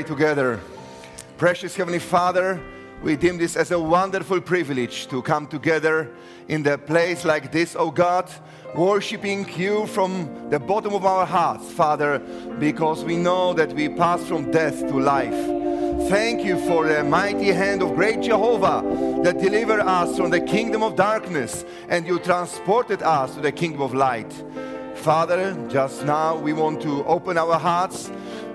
Pray together. Precious Heavenly Father, we deem this as a wonderful privilege to come together in a place like this, oh God, worshiping you from the bottom of our hearts, Father, because we know that we pass from death to life. Thank you for the mighty hand of great Jehovah that delivered us from the kingdom of darkness and you transported us to the kingdom of light. Father, just now we want to open our hearts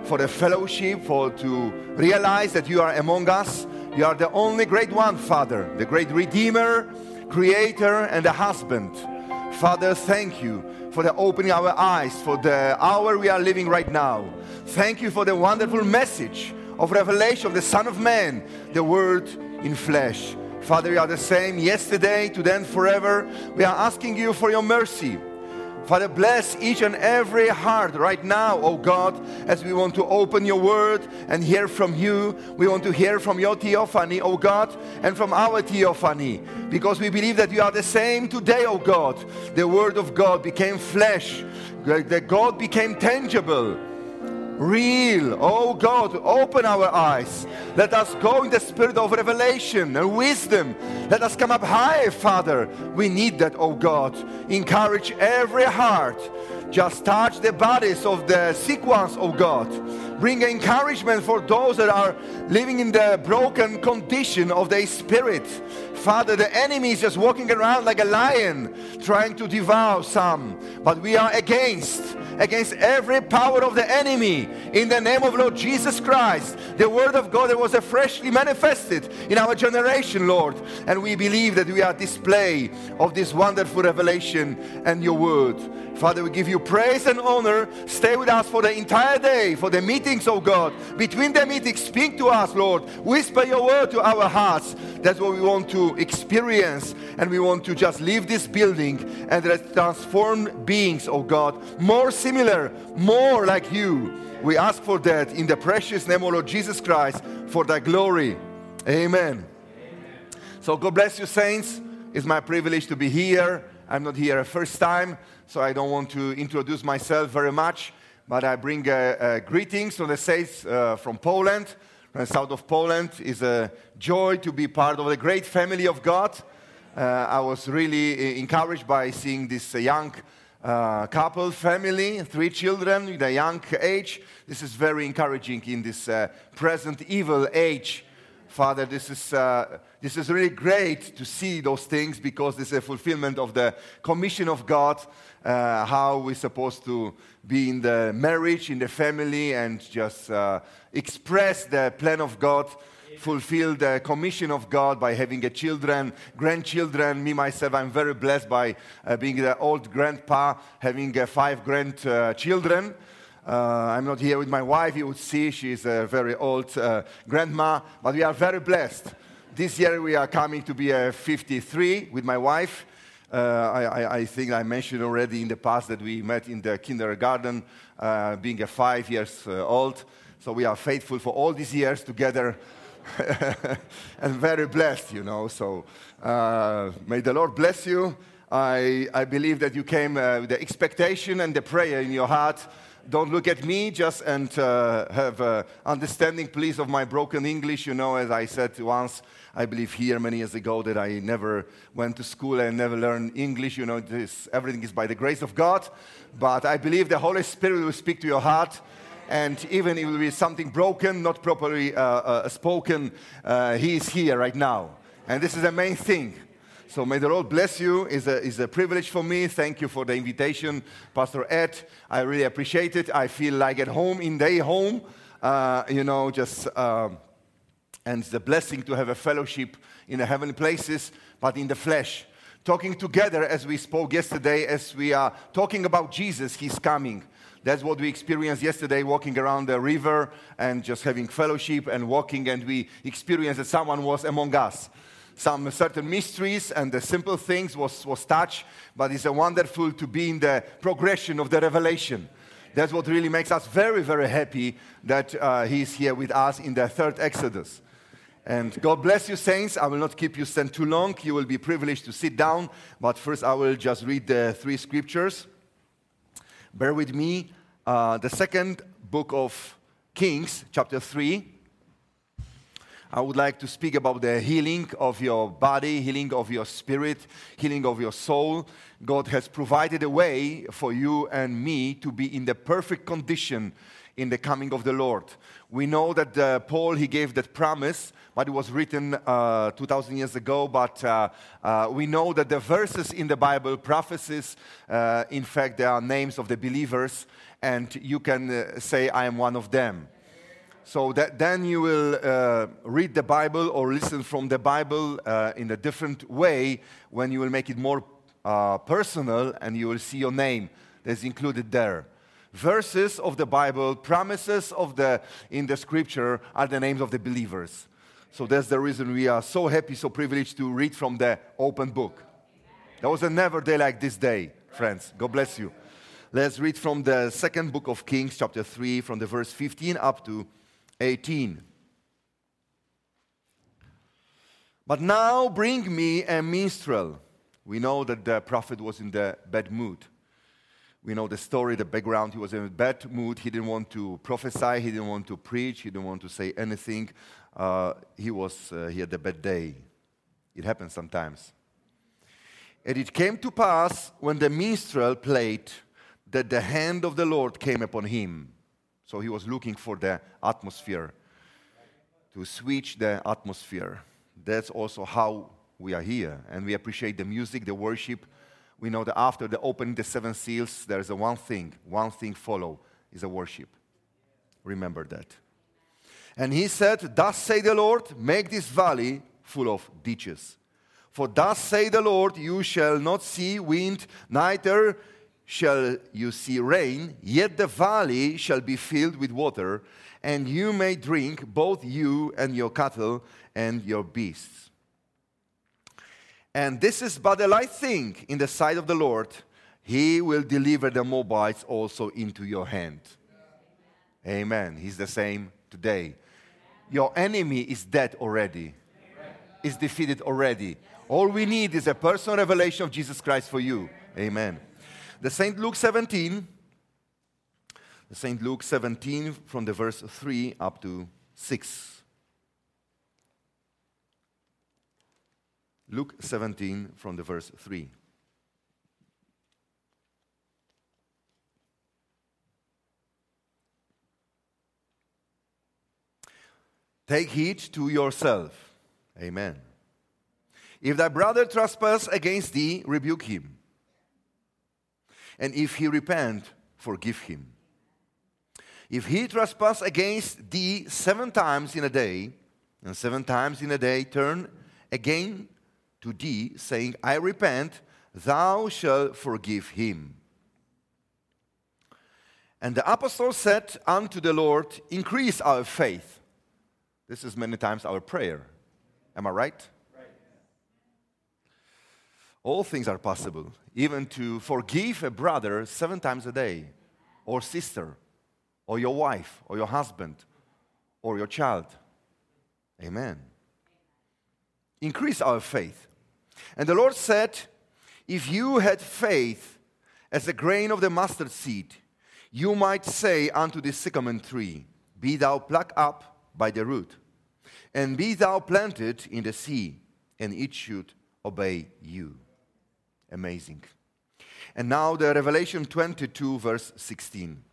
for the fellowship, for to realize that you are among us. You are the only great one, Father, the great Redeemer, Creator, and the husband. Father, thank you for the opening our eyes for the hour we are living right now. Thank you for the wonderful message of revelation of the Son of Man, the Word in flesh. Father, you are the same yesterday, today, and forever. We are asking you for your mercy. Father, bless each and every heart right now, oh God, as we want to open your word and hear from you. We want to hear from your theophany, oh God, and from our theophany, because we believe that you are the same today, oh God. The word of God became flesh, the God became tangible real. Oh God, open our eyes. Let us go in the spirit of revelation and wisdom. Let us come up high, Father. We need that, oh God. Encourage every heart. Just touch the bodies of the sick ones, oh God. Bring encouragement for those that are living in the broken condition of their spirit. Father, the enemy is just walking around like a lion trying to devour some. But we are against against every power of the enemy in the name of Lord Jesus Christ. The word of God that was freshly manifested in our generation, Lord. And we believe that we are display of this wonderful revelation and your word. Father, we give you praise and honor. Stay with us for the entire day, for the meetings, oh God. Between the meetings, speak to us, Lord. Whisper your word to our hearts. That's what we want to experience. And we want to just leave this building and transform beings, oh God. More similar, more like you. We ask for that in the precious name of Lord Jesus Christ for thy glory. Amen. Amen. So God bless you, saints. It's my privilege to be here. I'm not here a first time so I don't want to introduce myself very much, but I bring uh, uh, greetings from the States, uh, from Poland, from the south of Poland. It's a joy to be part of the great family of God. Uh, I was really uh, encouraged by seeing this uh, couple, family, three children with a young age. This is very encouraging in this present evil age. Father, this is this is really great to see those things because this is a fulfillment of the commission of God, uh, how we're supposed to be in the marriage, in the family, and just uh, express the plan of God, fulfill the commission of God by having a children, grandchildren. Me, myself, I'm very blessed by uh, being the old grandpa, having uh, five grandchildren. Uh, I'm not here with my wife, you would see she's a very old uh, grandma, but we are very blessed this year we are coming to be a 53 with my wife. Uh, I, I, think I mentioned already in the past that we met in the kindergarten, uh, being a five years uh, old. So we are faithful for all these years together and very blessed, you know. So uh, may the Lord bless you. I, I believe that you came uh, with the expectation and the prayer in your heart don't look at me just and uh, have uh, understanding please of my broken english you know as i said once I believe here many years ago that I never went to school and never learned English. You know, this, everything is by the grace of God. But I believe the Holy Spirit will speak to your heart. And even if it will be something broken, not properly uh, uh, spoken, uh, He is here right now. And this is the main thing. So may the Lord bless you. It's a, it's a privilege for me. Thank you for the invitation, Pastor Ed. I really appreciate it. I feel like at home in their home. Uh, you know, just um, and it's a blessing to have a fellowship in the heavenly places, but in the flesh. Talking together as we spoke yesterday, as we are talking about Jesus, He's coming. That's what we experienced yesterday, walking around the river and just having fellowship and walking, and we experienced that someone was among us. Some certain mysteries and the simple things was, was touched, but it's a wonderful to be in the progression of the revelation. That's what really makes us very, very happy that uh, He's here with us in the third Exodus. And God bless you, saints. I will not keep you stand too long. You will be privileged to sit down. But first, I will just read the three scriptures. Bear with me. Uh, the second book of Kings, chapter 3. I would like to speak about the healing of your body, healing of your spirit, healing of your soul. God has provided a way for you and me to be in the perfect condition in the coming of the Lord. We know that uh, Paul, he gave that promise, but it was written uh, 2,000 years ago. But uh, uh, we know that the verses in the Bible, prophecies, uh, in fact, they are names of the believers, and you can uh, say, I am one of them. So that then you will uh, read the Bible or listen from the Bible uh, in a different way when you will make it more uh, personal and you will see your name that's included there. Verses of the Bible, promises of the, in the scripture are the names of the believers. So that's the reason we are so happy, so privileged to read from the open book. There was a never day like this day, friends. God bless you. Let's read from the second book of Kings, chapter 3, from the verse 15 up to 18. But now bring me a minstrel. We know that the prophet was in the bad mood. We know the story, the background. He was in a bad mood. He didn't want to prophesy. He didn't want to preach. He didn't want to say anything. Uh, he was uh, he had a bad day. It happens sometimes. And it came to pass when the minstrel played that the hand of the Lord came upon him. So he was looking for the atmosphere, to switch the atmosphere. That's also how we are here. And we appreciate the music, the worship. We know that after the opening the seven seals, there is a one thing, one thing follow is a worship. Remember that. And he said, Thus say the Lord, make this valley full of ditches. For thus say the Lord, you shall not see wind, neither shall you see rain, yet the valley shall be filled with water, and you may drink, both you and your cattle and your beasts. And this is but a light thing in the sight of the Lord. He will deliver the Moabites also into your hand. Amen. He's the same today. Your enemy is dead already, is defeated already. All we need is a personal revelation of Jesus Christ for you. Amen. The St. Luke 17, the St. Luke 17 from the verse 3 up to 6. Luke 17 from the verse 3. Take heed to yourself. Amen. If thy brother trespass against thee, rebuke him. And if he repent, forgive him. If he trespass against thee seven times in a day, and seven times in a day turn again to thee, saying, I repent, thou shalt forgive him. And the apostle said unto the Lord, Increase our faith. This is many times our prayer. Am I right? All things are possible, even to forgive a brother seven times a day, or sister, or your wife, or your husband, or your child. Amen. Increase our faith. And the Lord said, If you had faith as a grain of the mustard seed, you might say unto this sycamore tree, Be thou plucked up by the root, and be thou planted in the sea, and it should obey you. Amazing. And now the Revelation 22, verse 16.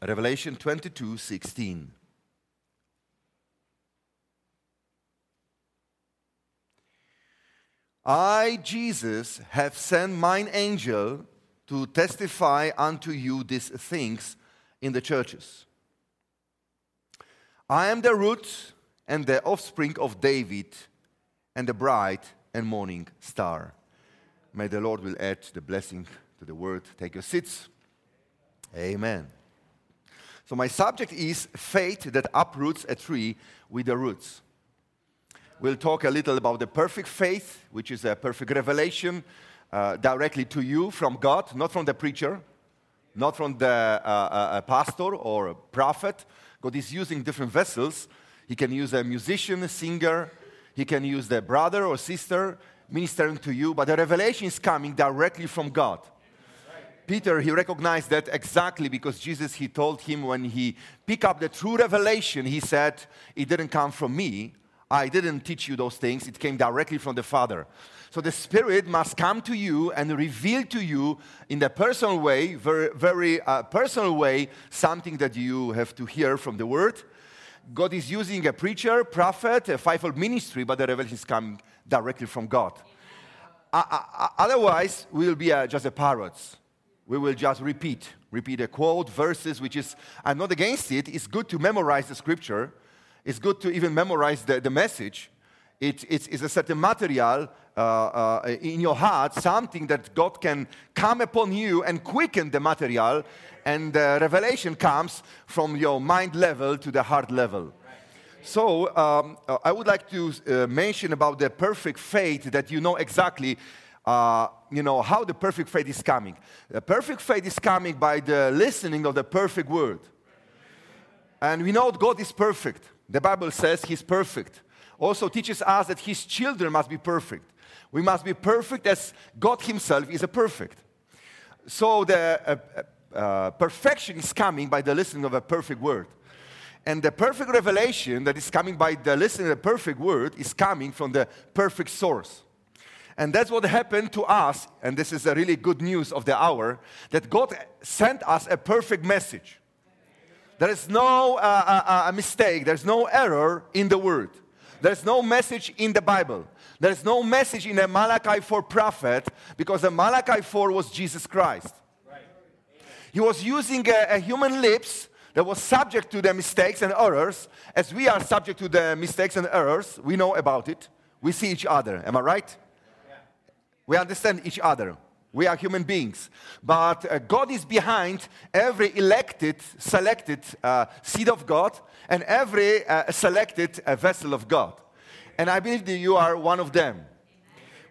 Revelation 22, 16. I, Jesus, have sent mine angel to testify unto you these things in the churches. I am the root and the offspring of David and the bright and morning star. May the Lord will add the blessing to the word. Take your seats. Amen. So my subject is faith that uproots a tree with the roots. We'll talk a little about the perfect faith, which is a perfect revelation uh, directly to you from God, not from the preacher, not from the uh, uh, pastor or prophet. God is using different vessels he can use a musician, a singer. He can use the brother or sister ministering to you. But the revelation is coming directly from God. Peter, he recognized that exactly because Jesus, he told him when he picked up the true revelation, he said, It didn't come from me. I didn't teach you those things. It came directly from the Father. So the Spirit must come to you and reveal to you in a personal way, very, very uh, personal way, something that you have to hear from the Word. God is using a preacher, prophet, a fivefold ministry, but the revelation is coming directly from God. Uh, uh, otherwise, we will be uh, just a parrots. We will just repeat, repeat a quote, verses, which is, I'm not against it. It's good to memorize the scripture. It's good to even memorize the, the message. It, it's, it's a certain material uh, uh, in your heart, something that God can come upon you and quicken the material, and the revelation comes from your mind level to the heart level. So um, uh, I would like to uh, mention about the perfect faith that you know exactly, uh, you know how the perfect faith is coming. The perfect faith is coming by the listening of the perfect word, and we know God is perfect. The Bible says He's perfect. Also teaches us that His children must be perfect. We must be perfect as God Himself is a perfect. So the uh, uh, perfection is coming by the listening of a perfect word. And the perfect revelation that is coming by the listening of the perfect word is coming from the perfect source. And that's what happened to us, and this is a really good news of the hour, that God sent us a perfect message. There is no uh, uh, uh mistake, there's no error in the word. There's no message in the Bible. There's no message in the Malachi 4 prophet because the Malachi 4 was Jesus Christ. He was using a, a human lips that was subject to the mistakes and errors, as we are subject to the mistakes and errors. We know about it. We see each other. Am I right? Yeah. We understand each other. We are human beings. But uh, God is behind every elected, selected uh, seed of God and every uh, selected uh, vessel of God. And I believe that you are one of them.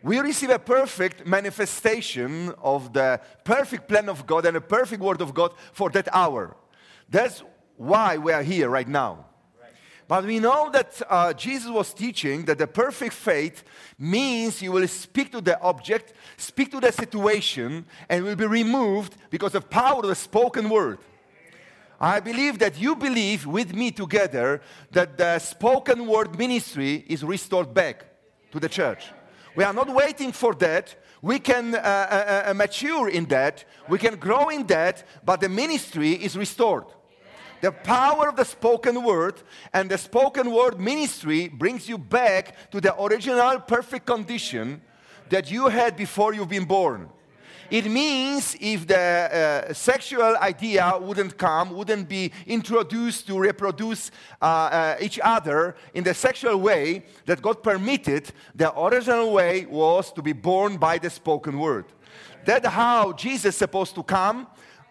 We receive a perfect manifestation of the perfect plan of God and a perfect word of God for that hour. That's why we are here right now. But we know that uh, Jesus was teaching that the perfect faith means you will speak to the object, speak to the situation, and will be removed because of power of the spoken word. I believe that you believe with me together that the spoken word ministry is restored back to the church. We are not waiting for that. We can uh, uh, uh mature in that. We can grow in that, but the ministry is restored. The power of the spoken word and the spoken word ministry brings you back to the original perfect condition that you had before you've been born. It means if the uh, sexual idea wouldn't come, wouldn't be introduced to reproduce uh, uh, each other in the sexual way that God permitted, the original way was to be born by the spoken word. That's how Jesus is supposed to come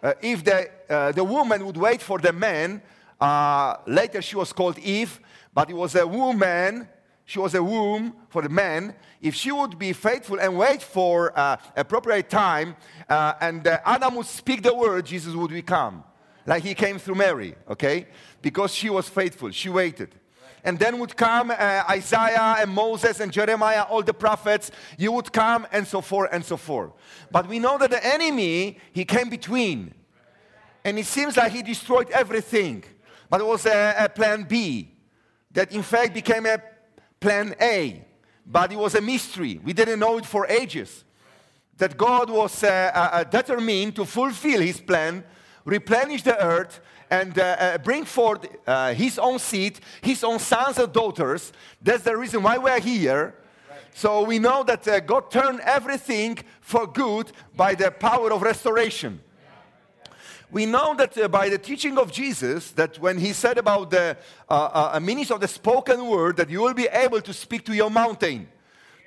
uh, if the, uh, the woman would wait for the man, uh, later she was called Eve, but it was a woman, she was a womb for the man. If she would be faithful and wait for uh, appropriate time, uh, and uh, Adam would speak the word, Jesus would become. Like he came through Mary, okay? Because she was faithful, she waited and then would come uh, Isaiah and Moses and Jeremiah, all the prophets. You would come and so forth and so forth. But we know that the enemy, he came between. And it seems like he destroyed everything. But it was a, a plan B that in fact became a plan A. But it was a mystery. We didn't know it for ages. That God was uh, uh, determined to fulfill his plan, replenish the earth, and uh, uh, bring forth uh, his own seed, his own sons and daughters. That's the reason why we're here. So we know that uh, God turned everything for good by the power of restoration. We know that uh, by the teaching of Jesus, that when he said about the uh, uh, of the spoken word, that you will be able to speak to your mountain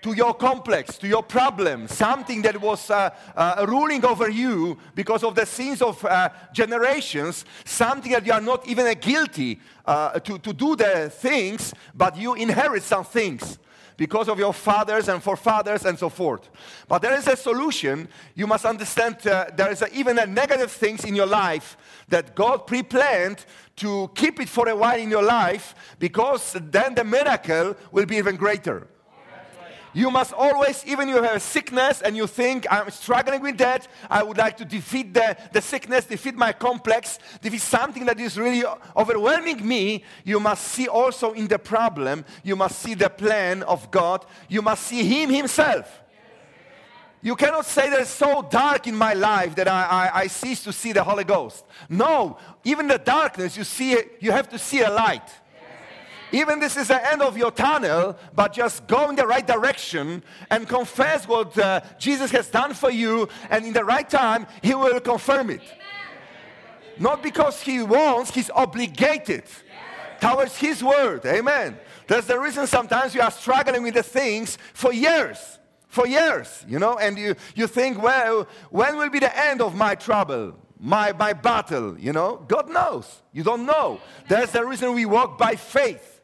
to your complex, to your problem, something that was uh, uh, ruling over you because of the sins of uh, generations, something that you are not even guilty to, to do the things, but you inherit some things because of your fathers and forefathers and so forth. But there is a solution. You must understand uh, there is a, even a negative things in your life that God pre-planned to keep it for a while in your life because then the miracle will be even greater. You must always, even if you have a sickness and you think, I'm struggling with that, I would like to defeat the, the sickness, defeat my complex, defeat something that is really overwhelming me, you must see also in the problem, you must see the plan of God, you must see Him Himself. You cannot say that it's so dark in my life that I, I, I, cease to see the Holy Ghost. No, even the darkness, you see, you have to see a light. Even this is the end of your tunnel, but just go in the right direction and confess what uh, Jesus has done for you, and in the right time, He will confirm it. Not because He wants, He's obligated towards His word. Amen. That's the reason sometimes you are struggling with the things for years for years, you know, and you, you think, well, when will be the end of my trouble, my, my battle, you know? God knows. You don't know. That's the reason we walk by faith.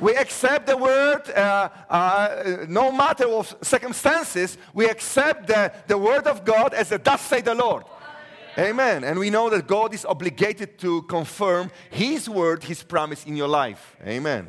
We accept the word uh, uh, no matter of circumstances. We accept the, the word of God as a thus say the Lord. Amen. And we know that God is obligated to confirm His word, His promise in your life. Amen.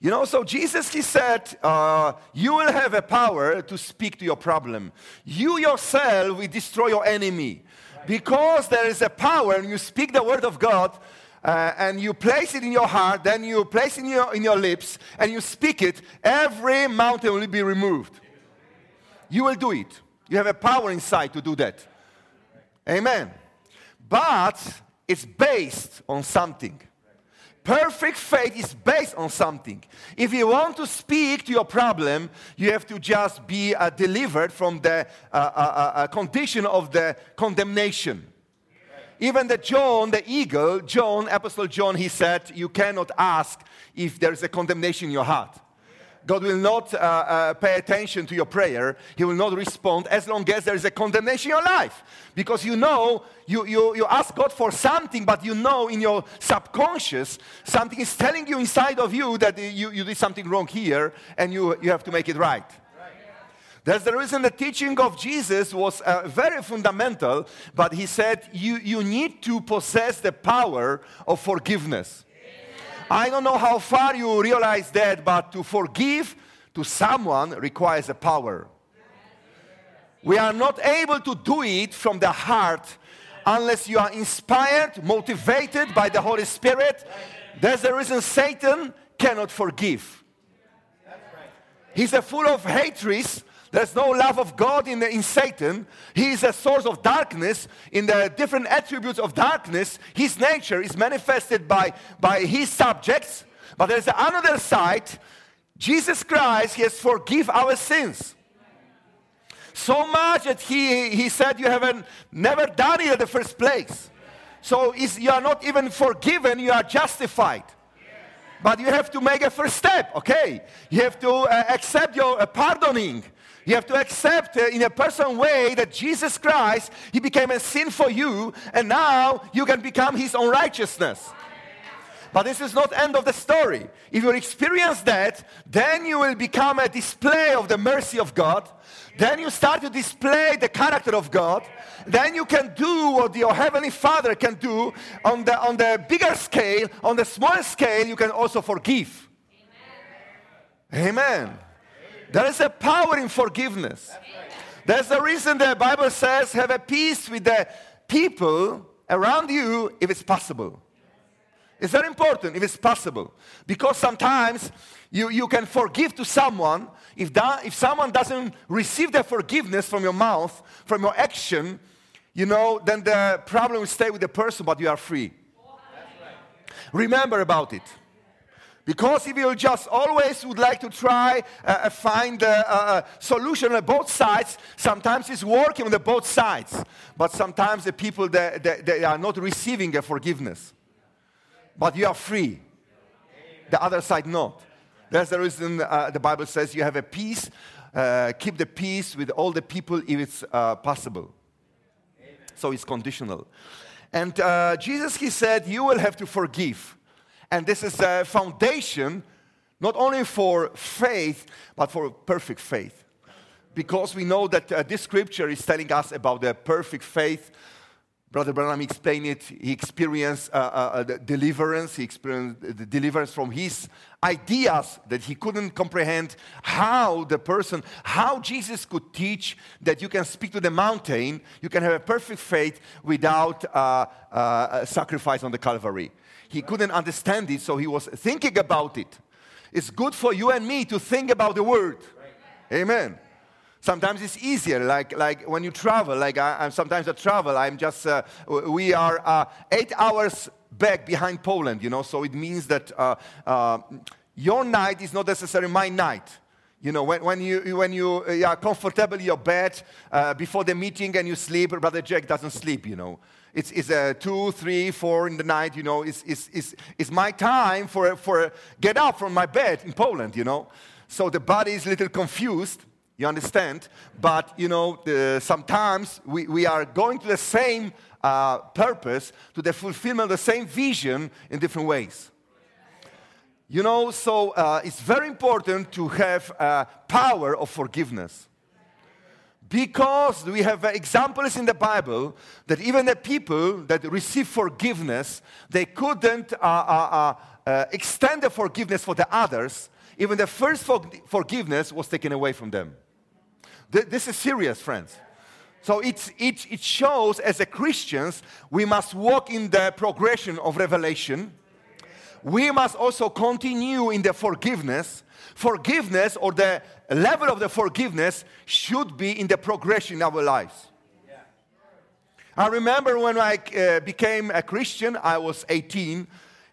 You know, so Jesus, he said, uh, you will have a power to speak to your problem. You yourself will destroy your enemy. Because there is a power, and you speak the word of God, uh, and you place it in your heart, then you place it in your, in your lips, and you speak it, every mountain will be removed. You will do it. You have a power inside to do that. Amen. But it's based on something. Perfect faith is based on something. If you want to speak to your problem, you have to just be uh, delivered from the uh, uh, uh, uh condition of the condemnation. Even the John, the eagle, John, Apostle John, he said, You cannot ask if there is a condemnation in your heart. God will not uh, uh, pay attention to your prayer. He will not respond as long as there is a condemnation in your life. Because you know, you, you, you ask God for something, but you know in your subconscious, something is telling you inside of you that you, you did something wrong here and you, you have to make it right. That's the reason the teaching of Jesus was uh, very fundamental, but he said you, you need to possess the power of forgiveness. I don't know how far you realize that, but to forgive to someone requires a power. We are not able to do it from the heart unless you are inspired, motivated by the Holy Spirit. That's the reason Satan cannot forgive. He's a full of hatred there's no love of God in, the, in Satan. He is a source of darkness in the different attributes of darkness. His nature is manifested by, by his subjects. But there's another side. Jesus Christ, He has forgive our sins. So much that He, he said you haven't never done it in the first place. So you are not even forgiven, you are justified. But you have to make a first step, okay? You have to uh, accept your uh, pardoning. You have to accept in a personal way that Jesus Christ, He became a sin for you, and now you can become His own righteousness. But this is not end of the story. If you experience that, then you will become a display of the mercy of God. Then you start to display the character of God. Then you can do what your heavenly Father can do on the on the bigger scale. On the small scale, you can also forgive. Amen. Amen. There is a power in forgiveness. That's the reason the Bible says have a peace with the people around you if it's possible. It's very important if it's possible. Because sometimes you, you can forgive to someone. If, that, if someone doesn't receive the forgiveness from your mouth, from your action, you know, then the problem will stay with the person, but you are free. Remember about it. Because if you just always would like to try uh, uh find a, a, solution on both sides, sometimes it's working on the both sides. But sometimes the people, they, they, are not receiving a forgiveness. But you are free. The other side not. That's the reason uh, the Bible says you have a peace, uh, keep the peace with all the people if it's uh, possible. So it's conditional. And uh, Jesus, he said, you will have to forgive. And this is a foundation not only for faith, but for perfect faith. Because we know that uh, this scripture is telling us about the perfect faith Brother Branham explained it. He experienced uh, uh, uh, the deliverance. He experienced the deliverance from his ideas that he couldn't comprehend how the person, how Jesus could teach that you can speak to the mountain, you can have a perfect faith without uh, uh, sacrifice on the Calvary. He couldn't understand it, so he was thinking about it. It's good for you and me to think about the word. Amen. Sometimes it's easier, like, like when you travel, like I, am sometimes I travel, I'm just, uh, we are uh, eight hours back behind Poland, you know, so it means that uh, uh your night is not necessarily my night. You know, when, when, you, when you uh, are comfortable in your bed uh, before the meeting and you sleep, Brother Jack doesn't sleep, you know. It's, it's uh, two, three, four in the night, you know. It's, it's, it's, it's my time for, for get up from my bed in Poland, you know. So the body is a little confused you understand? But, you know, the, sometimes we, we are going to the same uh, purpose, to the fulfillment of the same vision in different ways. You know, so uh, it's very important to have a power of forgiveness. Because we have examples in the Bible that even the people that receive forgiveness, they couldn't uh, uh, uh, uh extend the forgiveness for the others. Even the first for- forgiveness was taken away from them. Th- this is serious, friends. So it, it, it shows as a Christians, we must walk in the progression of revelation. We must also continue in the forgiveness. Forgiveness or the level of the forgiveness should be in the progression in our lives. I remember when I uh, became a Christian, I was 18.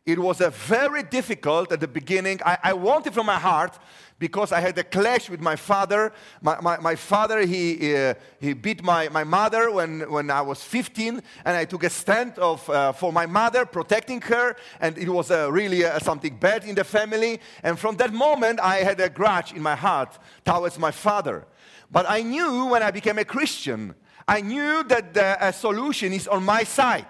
It was a very difficult at the beginning. I, I wanted from my heart because I had a clash with my father. My, my, my father, he, uh, he beat my, my mother when, when I was 15, and I took a stand of, uh, for my mother, protecting her, and it was uh, really something bad in the family. And from that moment, I had a grudge in my heart towards my father. But I knew when I became a Christian, I knew that the solution is on my side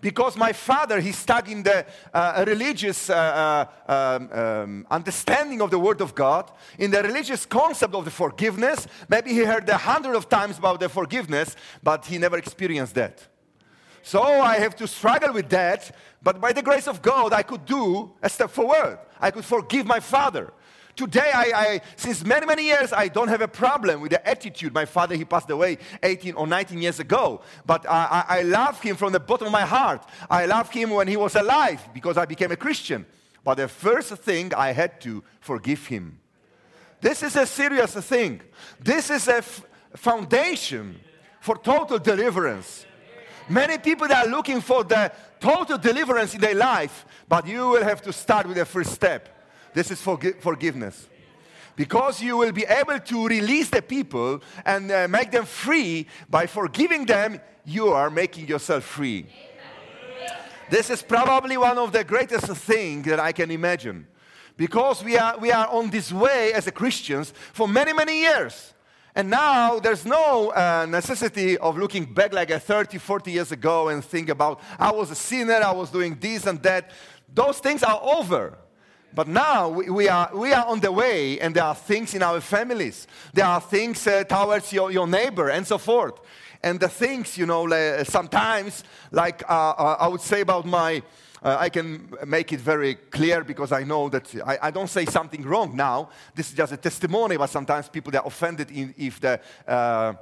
because my father, he's stuck in the uh, religious uh, uh, um, um, understanding of the Word of God, in the religious concept of the forgiveness. Maybe he heard a hundred of times about the forgiveness, but he never experienced that. So I have to struggle with that, but by the grace of God, I could do a step forward. I could forgive my father. Today, I, I, since many, many years, I don't have a problem with the attitude. My father, he passed away 18 or 19 years ago. But I, I, love him from the bottom of my heart. I love him when he was alive because I became a Christian. But the first thing, I had to forgive him. This is a serious thing. This is a f- foundation for total deliverance. Many people are looking for the total deliverance in their life, but you will have to start with the first step. This is forgi- forgiveness. Because you will be able to release the people and uh, make them free by forgiving them, you are making yourself free. This is probably one of the greatest things that I can imagine. Because we are, we are on this way as Christians for many, many years. And now there's no uh, necessity of looking back like a 30, 40 years ago and think about, I was a sinner, I was doing this and that. Those things are over. But now we, are, we are on the way, and there are things in our families. There are things uh, towards your, your neighbor, and so forth. And the things, you know, like, sometimes, like uh, uh, I would say about my, uh, I can make it very clear because I know that I, I, don't say something wrong now. This is just a testimony, but sometimes people are offended in, if the uh,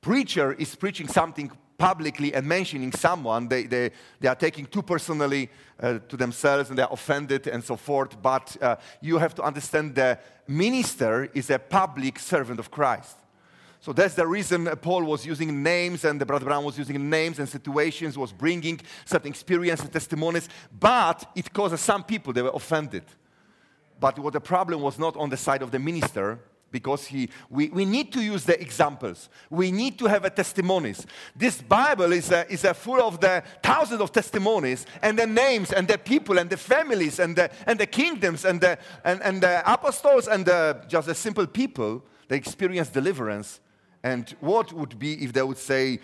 preacher is preaching something publicly and mentioning someone, they, they, they are taking too personally uh, to themselves and they're offended and so forth. But uh, you have to understand the minister is a public servant of Christ. So that's the reason Paul was using names and the Brother Branham was using names and situations, was bringing certain experience and testimonies, but it caused some people, they were offended. But what the problem was not on the side of the minister, because he, we, we need to use the examples. We need to have a testimonies. This Bible is, a, is a full of the thousands of testimonies and the names and the people and the families and the, and the kingdoms and the, and, and the apostles and the, just the simple people that experience deliverance. And what would be if they would say,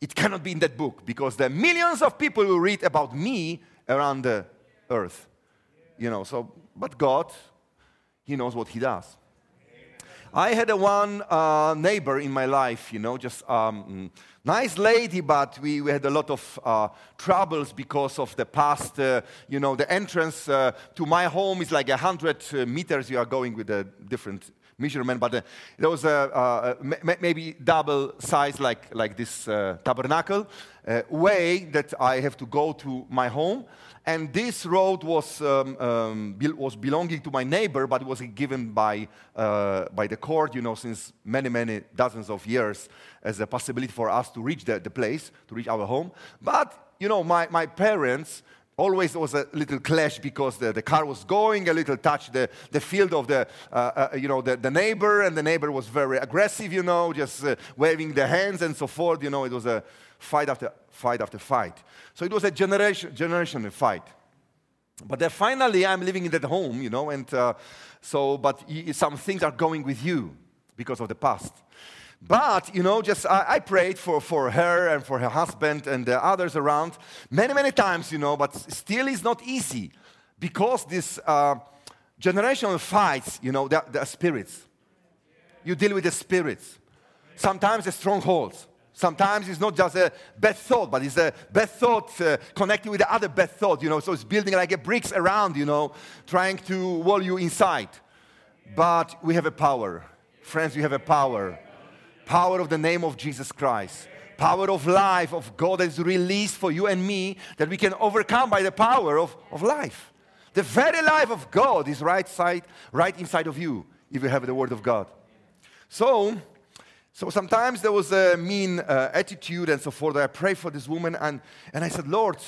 it cannot be in that book because are millions of people who read about me around the earth. You know, so, but God, He knows what He does. I had a one uh, neighbor in my life, you know, just um, nice lady, but we, we had a lot of uh, troubles because of the past. Uh, you know, the entrance uh, to my home is like 100 uh, meters. You are going with a different measurement, but uh, there was a, maybe double size like, like this tabernacle way that I have to go to my home. And this road was, um, um, be- was belonging to my neighbor, but was given by, uh, by the court, you know, since many, many dozens of years as a possibility for us to reach the, the place, to reach our home. But, you know, my, my parents, always was a little clash because the, the car was going a little touch the, the field of the uh, uh, you know the, the neighbor and the neighbor was very aggressive you know just uh, waving the hands and so forth you know it was a fight after fight after fight. So it was a generation, generational fight. But then finally, I'm living in that home, you know, and uh, so, but some things are going with you because of the past. But, you know, just I, I, prayed for, for her and for her husband and the others around many, many times, you know, but still it's not easy because this uh, generational fights, you know, the, spirits. You deal with the spirits. Sometimes the strongholds. Sometimes it's not just a bad thought, but it's a bad thought uh, connected with the other bad thought, you know. So it's building like a bricks around, you know, trying to wall you inside. But we have a power. Friends, we have a power. Power of the name of Jesus Christ. Power of life of God is released for you and me that we can overcome by the power of, of life. The very life of God is right side, right inside of you if you have the word of God. So so sometimes there was a mean uh, attitude and so forth. I prayed for this woman and, and I said, Lord,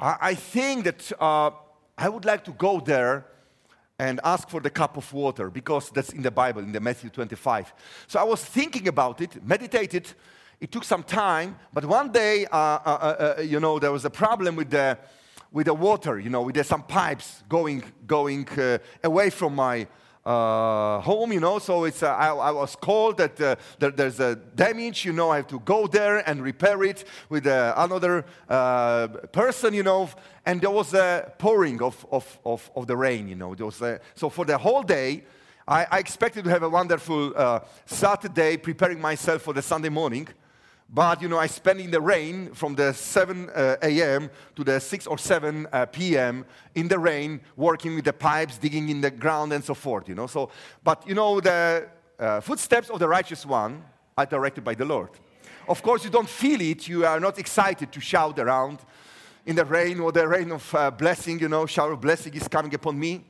I, I think that uh, I would like to go there and ask for the cup of water because that's in the Bible, in the Matthew 25. So I was thinking about it, meditated. It took some time, but one day, uh, uh, uh, uh you know, there was a problem with the, with the water, you know, with the, some pipes going, going away from my uh, home, you know. So it's, uh, I, I, was called that uh, there, there's a damage, you know. I have to go there and repair it with uh, another uh, person, you know. And there was a pouring of, of, of, of the rain, you know. There was a, so for the whole day, I, I expected to have a wonderful uh, Saturday preparing myself for the Sunday morning. But you know, I spend in the rain from the 7 uh, a.m. to the 6 or 7 uh, p.m. in the rain, working with the pipes, digging in the ground, and so forth. You know, so but you know, the uh, footsteps of the righteous one are directed by the Lord. Of course, you don't feel it. You are not excited to shout around in the rain or the rain of uh, blessing. You know, shower of blessing is coming upon me.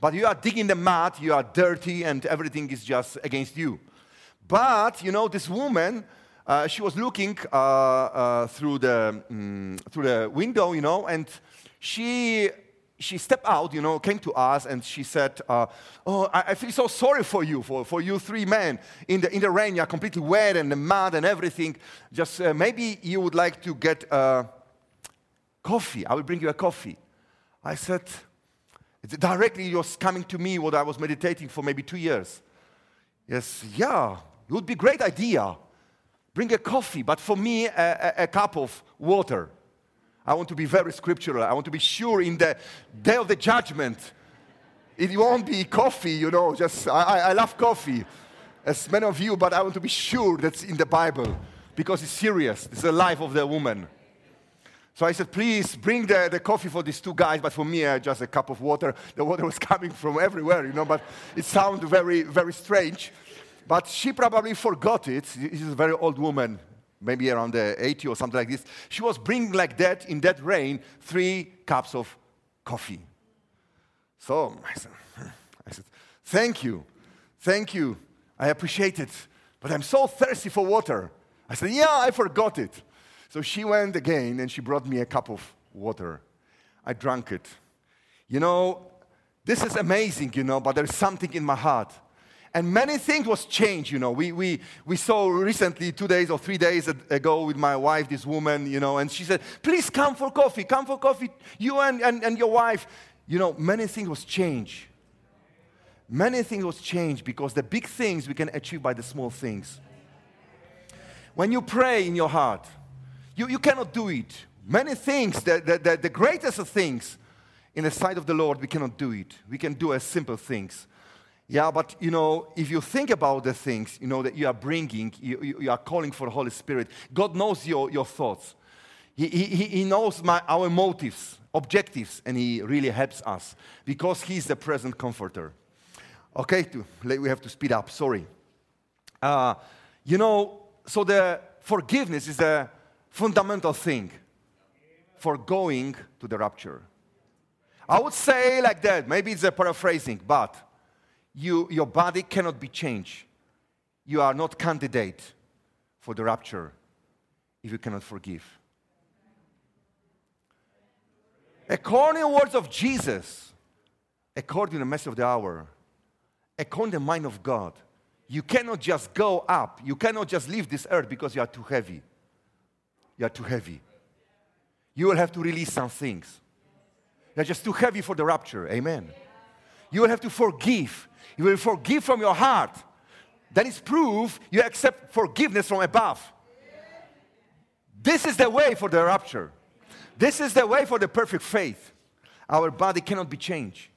But you are digging the mud. You are dirty, and everything is just against you. But you know, this woman uh, she was looking uh, uh, through, the, um, through the window, you know, and she, she stepped out, you know, came to us, and she said, uh, Oh, I, I, feel so sorry for you, for, for you three men in the, in the rain. You're completely wet and the mud and everything. Just uh, maybe you would like to get coffee. I will bring you a coffee. I said, directly you're coming to me what I was meditating for maybe two years. Yes, yeah, it would be a great idea. Bring a coffee, but for me, a, a, a cup of water. I want to be very scriptural. I want to be sure in the day of the judgment, it won't be coffee, you know, just, I, I love coffee, as many of you, but I want to be sure that's in the Bible because it's serious. It's the life of the woman. So I said, please bring the, the coffee for these two guys, but for me, uh, just a cup of water. The water was coming from everywhere, you know, but it sounded very, very strange. But she probably forgot it. She's a very old woman, maybe around the 80 or something like this. She was bringing like that, in that rain, three cups of coffee. So I said, I said, thank you, thank you. I appreciate it, but I'm so thirsty for water. I said, yeah, I forgot it. So she went again and she brought me a cup of water. I drank it. You know, this is amazing, you know, but there's something in my heart and many things was changed you know. We, we, we saw recently two days or three days ago with my wife this woman you know and she said please come for coffee come for coffee you and, and, and your wife. You know many things was changed. Many things was changed because the big things we can achieve by the small things. When you pray in your heart you, you cannot do it. Many things the, the, the, the greatest of things in the sight of the lord we cannot do it. We can do as simple things Yeah, but you know, if you think about the things, you know, that you are bringing, you, you, you are calling for the Holy Spirit, God knows your, your thoughts. He, he, he knows my, our motives, objectives, and He really helps us because He's the present comforter. Okay, to, we have to speed up, sorry. Uh, you know, so the forgiveness is a fundamental thing for going to the rapture. I would say like that, maybe it's a paraphrasing, but you, your body cannot be changed. You are not candidate for the rapture if you cannot forgive. According to the words of Jesus, according to the message of the hour, according to the mind of God, you cannot just go up. You cannot just leave this earth because you are too heavy. You are too heavy. You will have to release some things. You're just too heavy for the rapture. Amen. You will have to forgive. You will forgive from your heart. That is proof you accept forgiveness from above. This is the way for the rapture. This is the way for the perfect faith. Our body cannot be changed.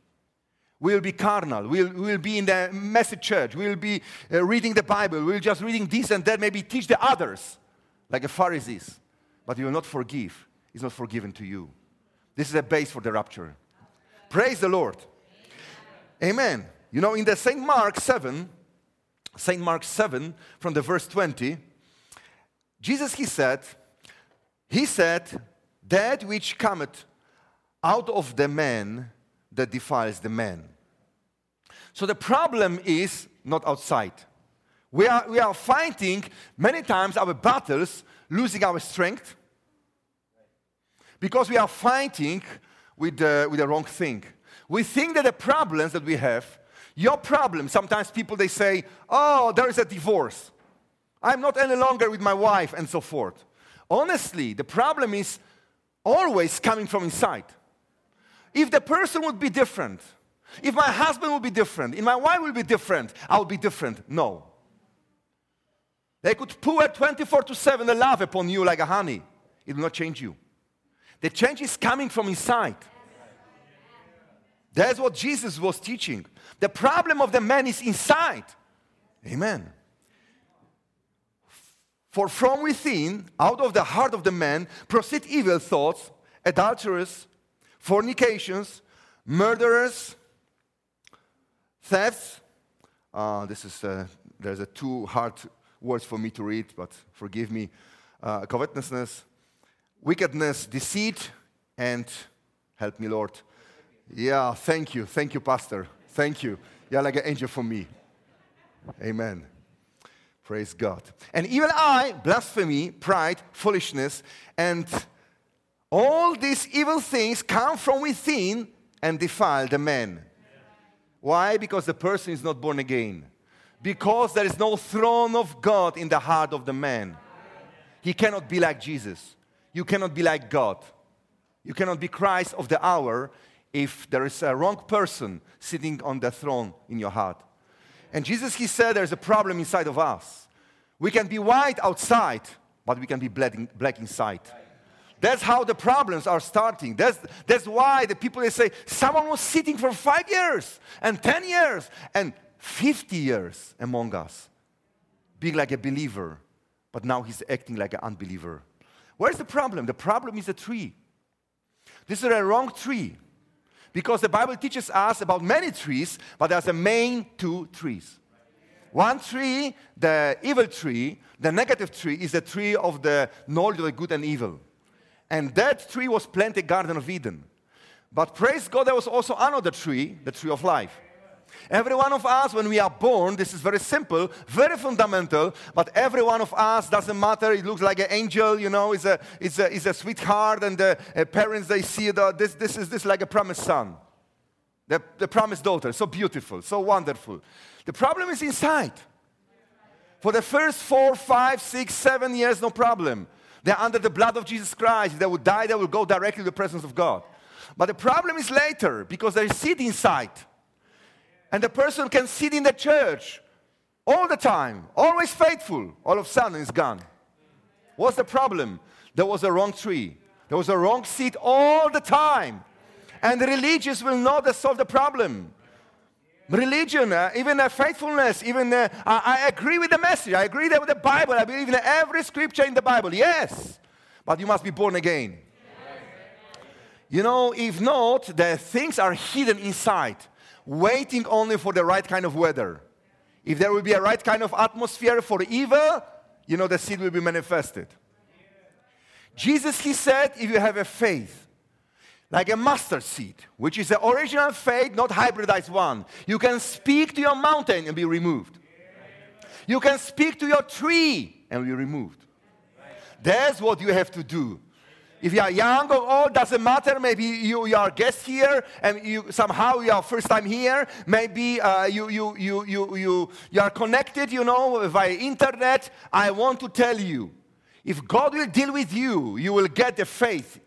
We will be carnal. We'll, we'll be in the message church. We'll be uh, reading the Bible. We'll just reading this and that, maybe teach the others, like the Pharisees. But you will not forgive. It's not forgiven to you. This is a base for the rapture. Praise the Lord. Amen. You know, in the St. Mark 7, St. Mark 7, from the verse 20, Jesus, he said, he said, that which cometh out of the man that defiles the man. So the problem is not outside. We are, we are fighting many times our battles, losing our strength, because we are fighting with the, with the wrong thing. We think that the problems that we have, your problem, sometimes people they say, oh, there is a divorce. I'm not any longer with my wife, and so forth. Honestly, the problem is always coming from inside. If the person would be different, if my husband would be different, if my wife would be different, I would be different. No. They could pour 24 to 7 the love upon you like a honey. It will not change you. The change is coming from inside. That's what Jesus was teaching. The problem of the man is inside. Amen. For from within, out of the heart of the man, proceed evil thoughts, adulterers, fornications, murderers, thefts. Uh, this is uh, there's a two hard words for me to read, but forgive me. Uh, covetousness, wickedness, deceit, and help me, Lord. Yeah, thank you, thank you, Pastor. Thank you. You're like an angel for me. Amen. Praise God. And evil eye, blasphemy, pride, foolishness, and all these evil things come from within and defile the man. Why? Because the person is not born again. Because there is no throne of God in the heart of the man. He cannot be like Jesus. You cannot be like God. You cannot be Christ of the hour if there is a wrong person sitting on the throne in your heart. And Jesus, he said, there's a problem inside of us. We can be white outside, but we can be black inside. That's how the problems are starting. That's, that's why the people they say someone was sitting for five years and 10 years and 50 years among us, being like a believer, but now he's acting like an unbeliever. Where's the problem? The problem is a tree. This is a wrong tree because the Bible teaches us about many trees, but there's a main two trees. One tree, the evil tree, the negative tree, is the tree of the knowledge of good and evil. And that tree was planted in the Garden of Eden. But praise God, there was also another tree, the tree of life. Every one of us, when we are born, this is very simple, very fundamental, but every one of us doesn't matter. It looks like an angel, you know, is a, it's a, it's a sweetheart, and the uh, parents, they see that this, this is this like a promised son, the, the promised daughter. So beautiful, so wonderful. The problem is inside. For the first four, five, six, seven years, no problem. They're under the blood of Jesus Christ. They would die, they will go directly to the presence of God. But the problem is later because they sit inside. And the person can sit in the church all the time, always faithful. All of a sudden, it's gone. What's the problem? There was a wrong tree. There was a wrong seat all the time. And the religious will not solve the problem. religion, uh, even uh, faithfulness, even uh, I, I agree with the message. I agree with the Bible. I believe in every scripture in the Bible. Yes, but you must be born again. You know, if not, the things are hidden inside, waiting only for the right kind of weather. If there will be a right kind of atmosphere for evil, you know, the seed will be manifested. Jesus, he said, if you have a faith, like a mustard seed, which is the original faith, not hybridized one, you can speak to your mountain and be removed. You can speak to your tree and be removed. That's what you have to do. If you are young or old, doesn't matter. Maybe you, you are guest here and you, somehow you are first time here. Maybe uh, you, you, you, you, you, you are connected, you know, via internet. I want to tell you, if God will deal with you, you will get the faith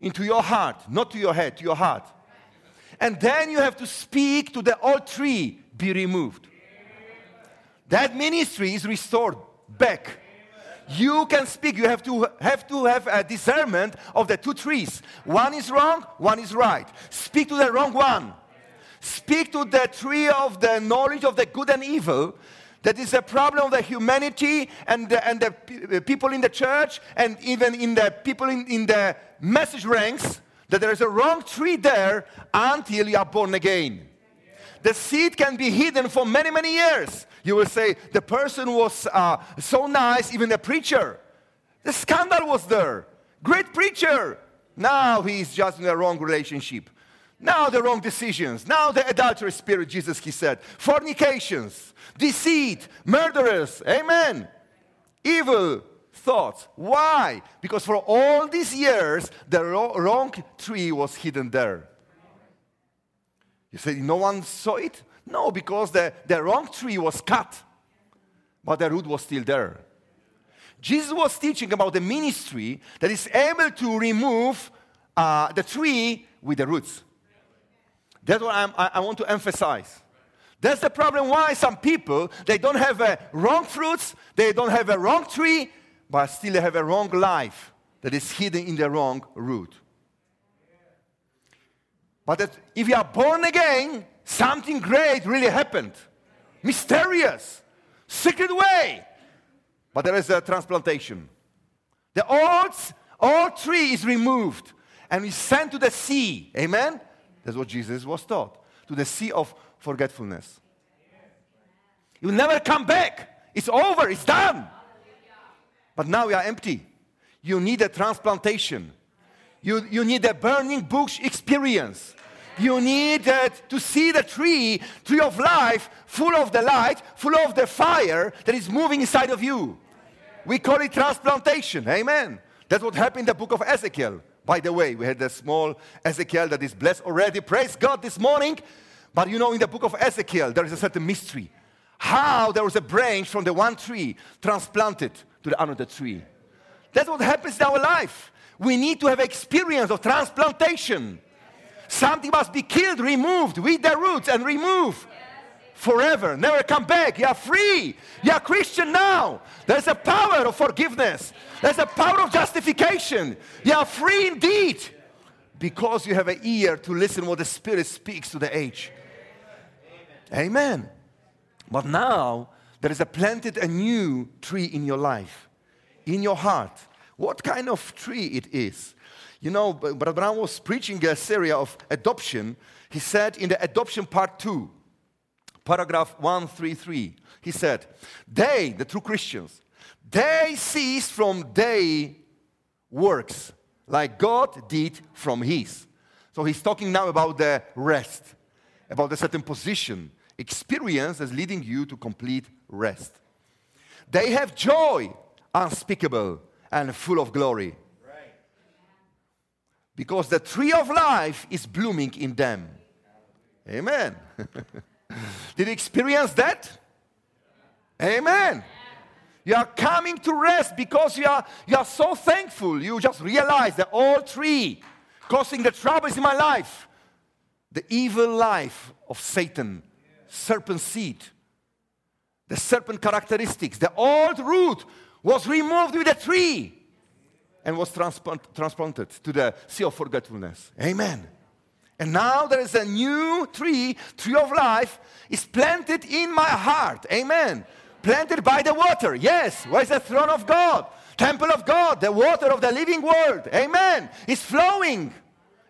into your heart, not to your head, to your heart. And then you have to speak to the old tree, be removed. That ministry is restored back you can speak. You have to have to have a discernment of the two trees. One is wrong, one is right. Speak to the wrong one. Speak to the tree of the knowledge of the good and evil. That is a problem of the humanity and the, and the people in the church and even in the people in, in the message ranks. That there is a wrong tree there until you are born again. The seed can be hidden for many, many years. You will say, the person was uh, so nice, even the preacher. The scandal was there. Great preacher. Now he's just in the wrong relationship. Now the wrong decisions. Now the adultery spirit, Jesus, he said. Fornications, deceit, murderers. Amen. Evil thoughts. Why? Because for all these years, the wrong tree was hidden there. You say, no one saw it? No, because the, the wrong tree was cut, but the root was still there. Jesus was teaching about the ministry that is able to remove uh, the tree with the roots. That's what I'm, i I want to emphasize. That's the problem why some people, they don't have a wrong fruits, they don't have a wrong tree, but still they have a wrong life that is hidden in the wrong root. But if you are born again, something great really happened. Mysterious, secret way. But there is a transplantation. The old, old tree is removed and is sent to the sea. Amen? That's what Jesus was taught. To the sea of forgetfulness. You will never come back. It's over. It's done. But now you are empty. You need a transplantation. You, you need a burning bush experience. You need to see the tree, tree of life, full of the light, full of the fire that is moving inside of you. We call it transplantation. Amen. That's what happened in the book of Ezekiel. By the way, we had a small Ezekiel that is blessed already. Praise God this morning. But you know, in the book of Ezekiel, there is a certain mystery. How there was a branch from the one tree transplanted to the another tree. That's what happens in our life. We need to have experience of transplantation. Something must be killed, removed with the roots and remove forever. Never come back. You are free. You are Christian now. There's a power of forgiveness. There's a power of justification. You are free indeed because you have an ear to listen what the Spirit speaks to the age. Amen. But now there is a planted a new tree in your life, in your heart. What kind of tree it is? You know, Brother Branham was preaching a series of adoption. He said in the adoption part two, paragraph 133, he said, They, the true Christians, they cease from their works like God did from his. So he's talking now about the rest, about a certain position, experience as leading you to complete rest. They have joy unspeakable and full of glory because the tree of life is blooming in them. Amen. Did you experience that? Amen. You are coming to rest because you are, you are so thankful. You just realize the old tree causing the troubles in my life, the evil life of Satan, serpent seed, the serpent characteristics, the old root was removed with the tree and was transplant, transplanted to the sea of forgetfulness. Amen. And now there is a new tree, tree of life, is planted in my heart. Amen. Planted by the water. Yes. Where's the throne of God? Temple of God, the water of the living word. Amen. It's flowing.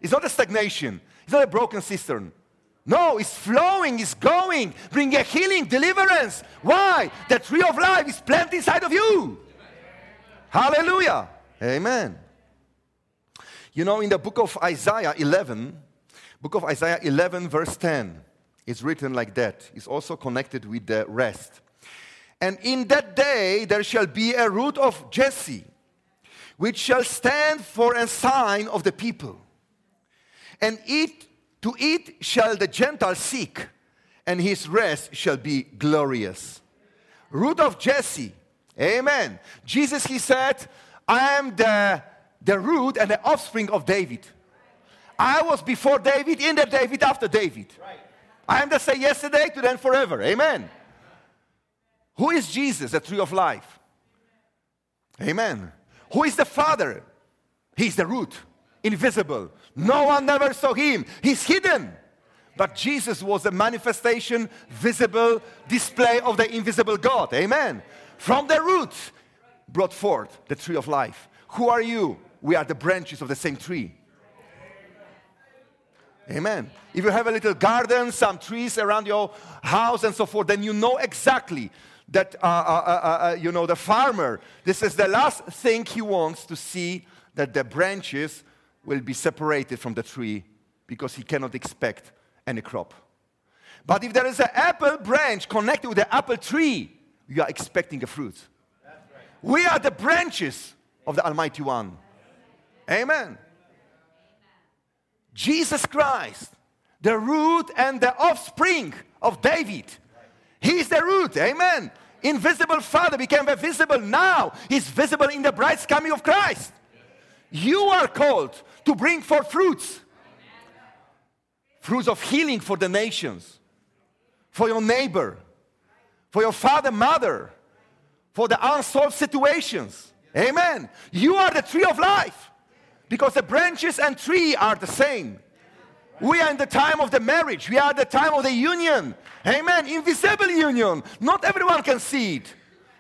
It's not a stagnation. It's not a broken cistern. No, it's flowing, it's going, bringing a healing, deliverance. Why? The tree of life is planted inside of you. Hallelujah. Amen. You know, in the book of Isaiah 11, book of Isaiah 11, verse 10, it's written like that. It's also connected with the rest. And in that day there shall be a root of Jesse, which shall stand for a sign of the people. And it, to it shall the Gentiles seek, and his rest shall be glorious. Root of Jesse. Amen. Jesus, he said, I am the, the root and the offspring of David. I was before David, in the David, after David. I am the same yesterday, today, and forever. Amen. Who is Jesus, the tree of life? Amen. Who is the Father? He's the root, invisible. No one never saw him. He's hidden. But Jesus was a manifestation, visible display of the invisible God. Amen. From the root brought forth the tree of life. Who are you? We are the branches of the same tree. Amen. If you have a little garden, some trees around your house and so forth, then you know exactly that, uh, uh, uh, uh, you know, the farmer, this is the last thing he wants to see that the branches will be separated from the tree because he cannot expect any crop. But if there is an apple branch connected with the apple tree, you are expecting a fruit. We are the branches of the Almighty One. Amen. Jesus Christ, the root and the offspring of David. He is the root. Amen. Invisible Father became visible now. He's visible in the bright coming of Christ. You are called to bring forth fruits. Fruits of healing for the nations, for your neighbor, for your father, mother, for the unsolved situations. Amen. You are the tree of life because the branches and tree are the same. We are in the time of the marriage. We are the time of the union. Amen. Invisible union. Not everyone can see it.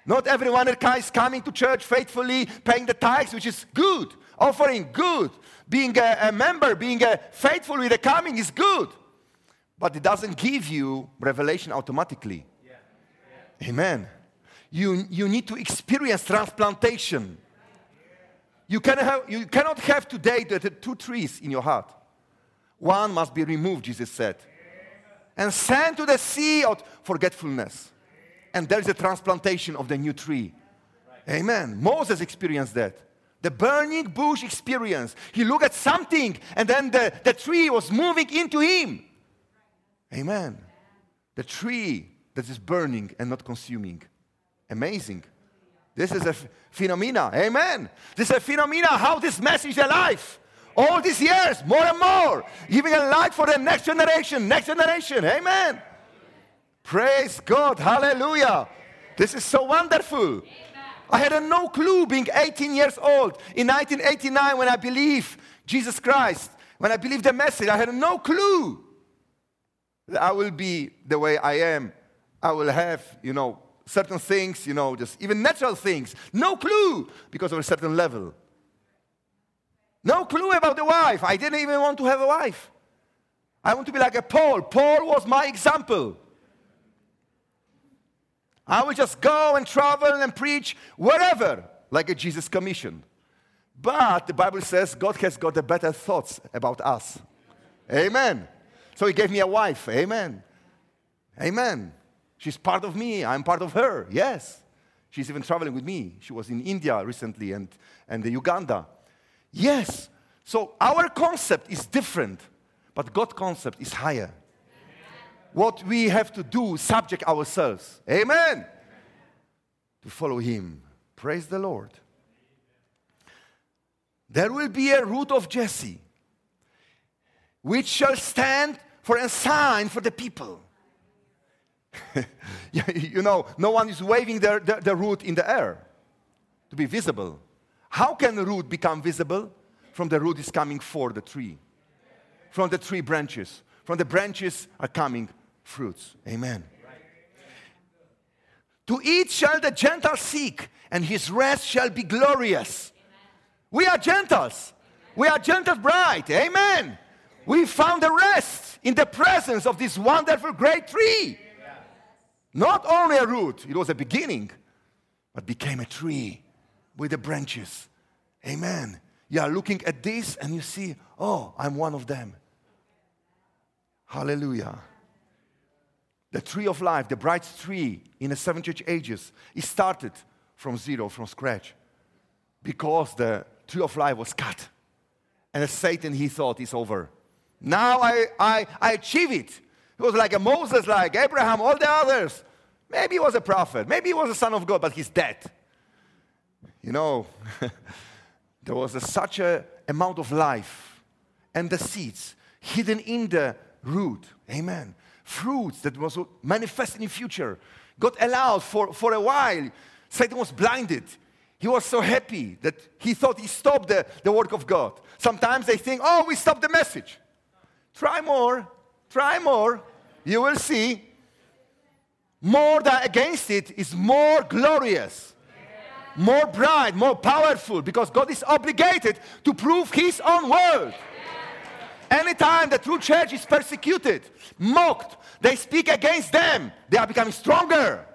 Not everyone is coming to church faithfully, paying the tithes, which is good. Offering, good. Being a, a member, being a faithful with the coming is good. But it doesn't give you revelation automatically. Yeah. Yeah. Amen. You, you need to experience transplantation. You, can have, you cannot have today the, the two trees in your heart. One must be removed, Jesus said, and sent to the sea of forgetfulness. And there is a transplantation of the new tree. Amen. Moses experienced that. The burning bush experience. He looked at something and then the, the tree was moving into him. Amen. The tree that is burning and not consuming. Amazing. This is a phenomena. Amen. This is a phenomena how this message alive all these years, more and more, giving a light for the next generation, next generation. Amen. Praise God. Hallelujah. This is so wonderful. I had no clue being 18 years old in 1989 when I believed Jesus Christ, when I believed the message. I had no clue that I will be the way I am. I will have, you know, certain things, you know, just even natural things. No clue because of a certain level. No clue about the wife. I didn't even want to have a wife. I want to be like a Paul. Paul was my example. I will just go and travel and preach wherever, like a Jesus commission. But the Bible says God has got the better thoughts about us. Amen. So he gave me a wife. Amen. Amen. She's part of me. I'm part of her. Yes. She's even traveling with me. She was in India recently and, and the Uganda. Yes. So our concept is different, but God's concept is higher. What we have to do, subject ourselves. Amen. To follow Him. Praise the Lord. There will be a root of Jesse, which shall stand for a sign for the people. you know, no one is waving their, their, their root in the air to be visible. How can the root become visible? From the root is coming for the tree. from the tree branches. From the branches are coming fruits. Amen. To eat shall the Gentile seek, and his rest shall be glorious. We are Gentiles. We are Gentile bride. Amen. We found a rest in the presence of this wonderful great tree. Not only a root, it was a beginning, but became a tree with the branches. Amen. You are looking at this and you see, oh, I'm one of them. Hallelujah. The tree of life, the bright tree in the seven church ages, it started from zero, from scratch, because the tree of life was cut. And Satan, he thought it's over. Now I, I, I achieve it. It was like a Moses, like Abraham, all the others. Maybe he was a prophet, maybe he was a son of God, but he's dead. You know, there was a, such a amount of life and the seeds hidden in the root. Amen. Fruits that was manifest in the future. God allowed for, for a while. Satan was blinded. He was so happy that he thought he stopped the, the work of God. Sometimes they think, oh, we stopped the message. Try more, try more. You will see. More than against it is more glorious, more bright, more powerful, because God is obligated to prove His own word. Anytime the true church is persecuted, mocked, they speak against them, they are becoming stronger.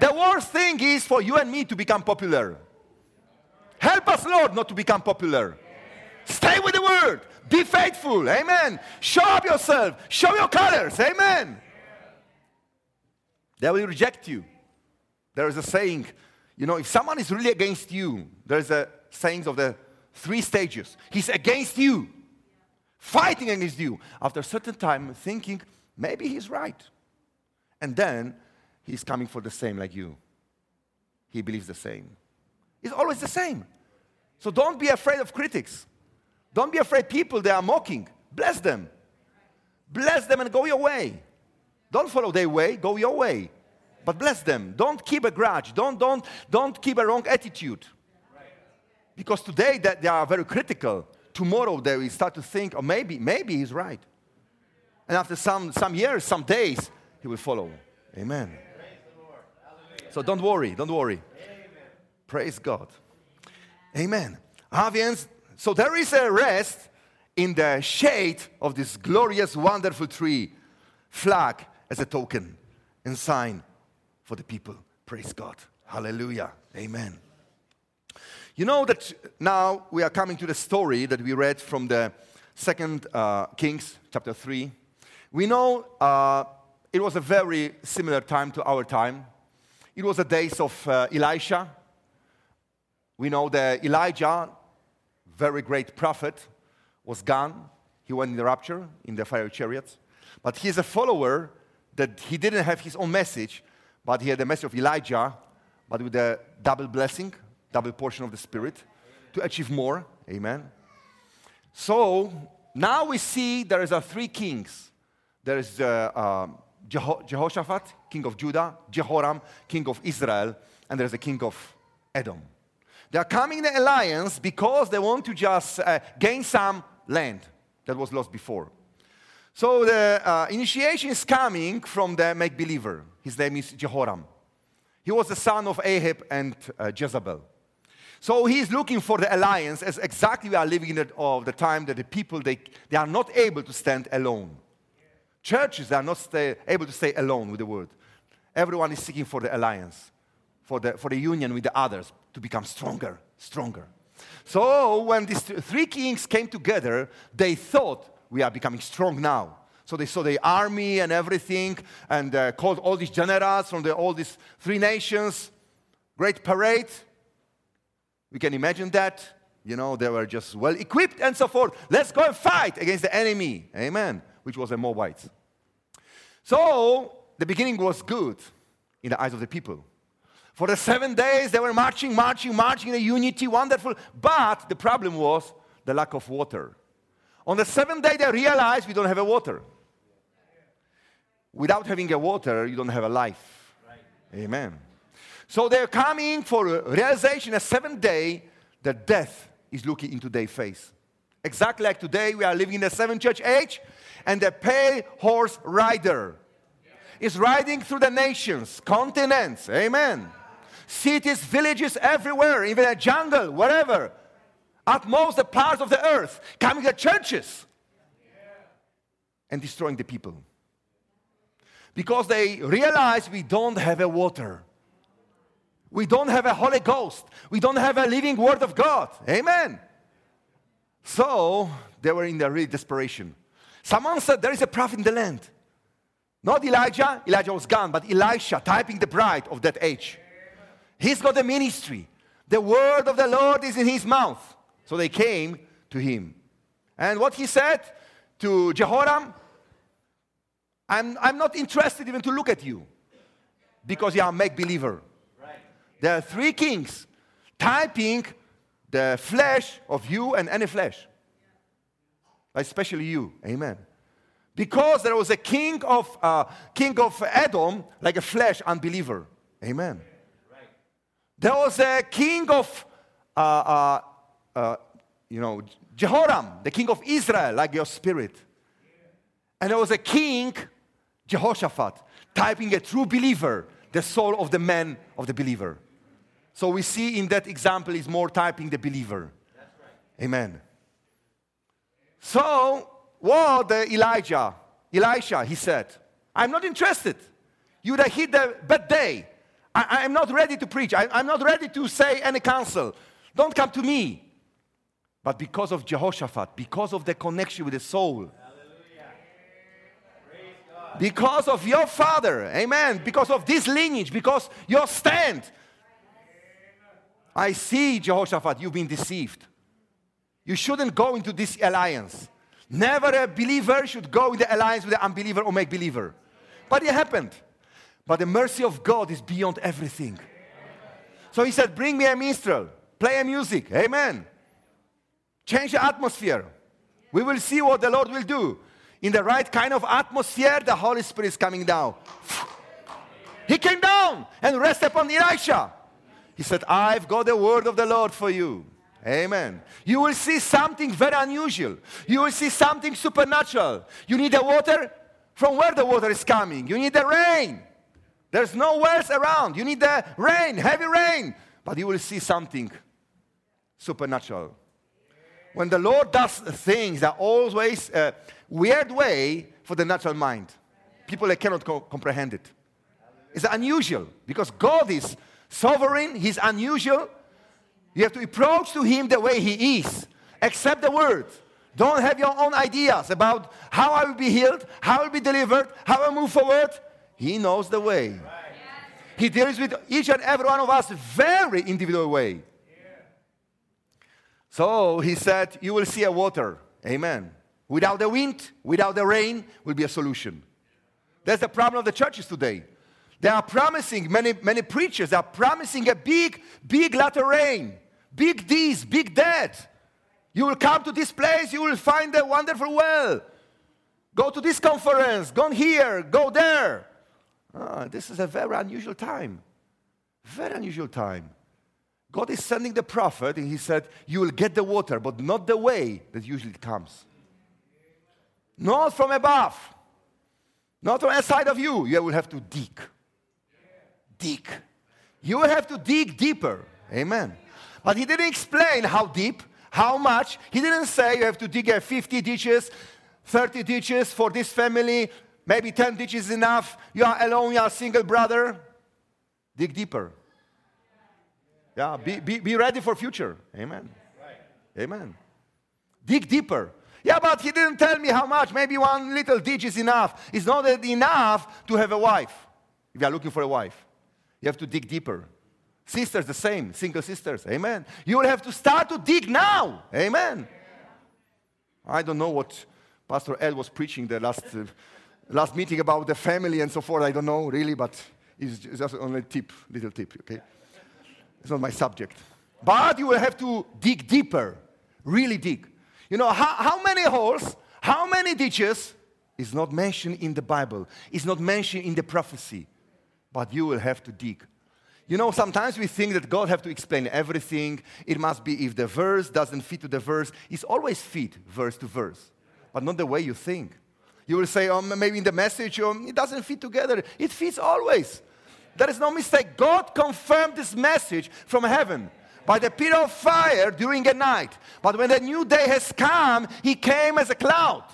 The worst thing is for you and me to become popular. Help us, Lord, not to become popular. Stay with the word. Be faithful. Amen. Show up yourself. Show your colors. Amen. They will reject you. There is a saying, you know, if someone is really against you, there's a saying of the three stages. He's against you fighting against you. After a certain time, thinking, maybe he's right. And then he's coming for the same like you. He believes the same. It's always the same. So don't be afraid of critics. Don't be afraid people they are mocking. Bless them. Bless them and go your way. Don't follow their way, go your way. But bless them. Don't keep a grudge. Don't, don't, don't keep a wrong attitude. Because today that they are very critical tomorrow they will start to think, oh, maybe, maybe he's right. And after some, some years, some days, he will follow. Amen. So don't worry, don't worry. Praise God. Amen. Avians, so there is a rest in the shade of this glorious, wonderful tree, flag as a token and sign for the people. Praise God. Hallelujah. Amen. You know that now we are coming to the story that we read from the second uh, Kings, chapter 3. We know uh, it was a very similar time to our time. It was the days of uh, Elisha. We know that Elijah, very great prophet, was gone. He went in the rapture in the fire chariots. But he's a follower that he didn't have his own message, but he had the message of Elijah, but with a double blessing double portion of the Spirit, to achieve more. Amen. So now we see there is a three kings. There is uh, um, Jeho- Jehoshaphat, king of Judah, Jehoram, king of Israel, and there's a king of Edom. They are coming in alliance because they want to just uh, gain some land that was lost before. So the uh, initiation is coming from the make believer. His name is Jehoram. He was the son of Ahab and uh, Jezebel. So he's looking for the alliance as exactly we are living in the, of the time that the people, they, they are not able to stand alone. Churches are not stay, able to stay alone with the word. Everyone is seeking for the alliance, for the, for the union with the others to become stronger, stronger. So when these three kings came together, they thought we are becoming strong now. So they saw the army and everything and uh, called all these generals from the, all these three nations. Great parade. We can imagine that. You know, they were just well equipped and so forth. Let's go and fight against the enemy. Amen. Which was the Moabites. So the beginning was good in the eyes of the people. For the seven days, they were marching, marching, marching in a unity, wonderful. But the problem was the lack of water. On the seventh day, they realized we don't have a water. Without having a water, you don't have a life. Right. Amen. So they're coming for realization a seventh day that death is looking into their face. Exactly like today, we are living in the seventh church age, and the pale horse rider is riding through the nations, continents. Amen. Cities, villages, everywhere, even a jungle, wherever. At most, the parts of the earth, coming to churches and destroying the people. Because they realize we don't have a water. We don't have a Holy Ghost. We don't have a living Word of God. Amen. So they were in the real desperation. Someone said, There is a prophet in the land. Not Elijah, Elijah was gone, but Elisha, typing the bride of that age. He's got a ministry. The word of the Lord is in his mouth. So they came to him. And what he said to Jehoram, I'm, I'm not interested even to look at you because you are a make believer. Right. There are three kings typing the flesh of you and any flesh, especially you. Amen. Because there was a king of, uh, king of Edom, like a flesh unbeliever. Amen. Right. There was a king of, uh, uh, uh, you know, Jehoram, the king of Israel, like your spirit. And there was a king, Jehoshaphat, typing a true believer, the soul of the man of the believer. So we see in that example is more typing the believer. Right. Amen. So what the Elijah, Elisha, he said, I'm not interested. You would have hit the bad day. I, am not ready to preach. I, I'm not ready to say any counsel. Don't come to me. But because of Jehoshaphat, because of the connection with the soul, because of your father, amen, because of this lineage, because your stand, I see, Jehoshaphat, you've been deceived. You shouldn't go into this alliance. Never a believer should go in the alliance with an unbeliever or make believer. But it happened. But the mercy of God is beyond everything. So he said, Bring me a minstrel, play a music. Amen. Change the atmosphere. We will see what the Lord will do. In the right kind of atmosphere, the Holy Spirit is coming down. He came down and rested upon Elisha. He said, I've got the word of the Lord for you. Amen. You will see something very unusual. You will see something supernatural. You need the water? From where the water is coming? You need the rain. There's no wells around. You need the rain, heavy rain. But you will see something supernatural. When the Lord does things that always a weird way for the natural mind. People that cannot co- comprehend it. It's unusual because God is sovereign, He's unusual, you have to approach to Him the way He is. Accept the word. Don't have your own ideas about how I will be healed, how I will be delivered, how I move forward. He knows the way. He deals with each and every one of us very individual way. So he said, You will see a water. Amen. Without the wind, without the rain, will be a solution. That's the problem of the churches today. They are promising, many, many preachers are promising a big, big latter rain, big this, big that. You will come to this place, you will find a wonderful well. Go to this conference, go here, go there. Ah, this is a very unusual time. Very unusual time. God is sending the prophet, and he said, You will get the water, but not the way that usually comes. Not from above, not from inside of you. You will have to dig dig. You will have to dig deeper. Amen. But he didn't explain how deep, how much. He didn't say you have to dig 50 ditches, 30 ditches for this family, maybe 10 ditches enough. You are alone, you are a single brother. Dig deeper. Yeah, be, be, be ready for future. Amen. Right. Amen. Dig deeper. Yeah, but he didn't tell me how much. Maybe one little ditch is enough. It's not enough to have a wife if you are looking for a wife. You have to dig deeper. Sisters, the same, single sisters. Amen. You will have to start to dig now. Amen. I don't know what Pastor Ed was preaching the last, uh, last meeting about the family and so forth. I don't know really, but it's just only a tip, little tip, okay? It's not my subject. But you will have to dig deeper, really dig. You know, how, how many holes, how many ditches is not mentioned in the Bible, is not mentioned in the prophecy but you will have to dig. You know, sometimes we think that God have to explain everything. It must be if the verse doesn't fit to the verse. It's always fit verse to verse, but not the way you think. You will say, oh, maybe in the message, oh, it doesn't fit together. It fits always. There is no mistake. God confirmed this message from heaven by the pillar of fire during a night. But when the new day has come, He came as a cloud.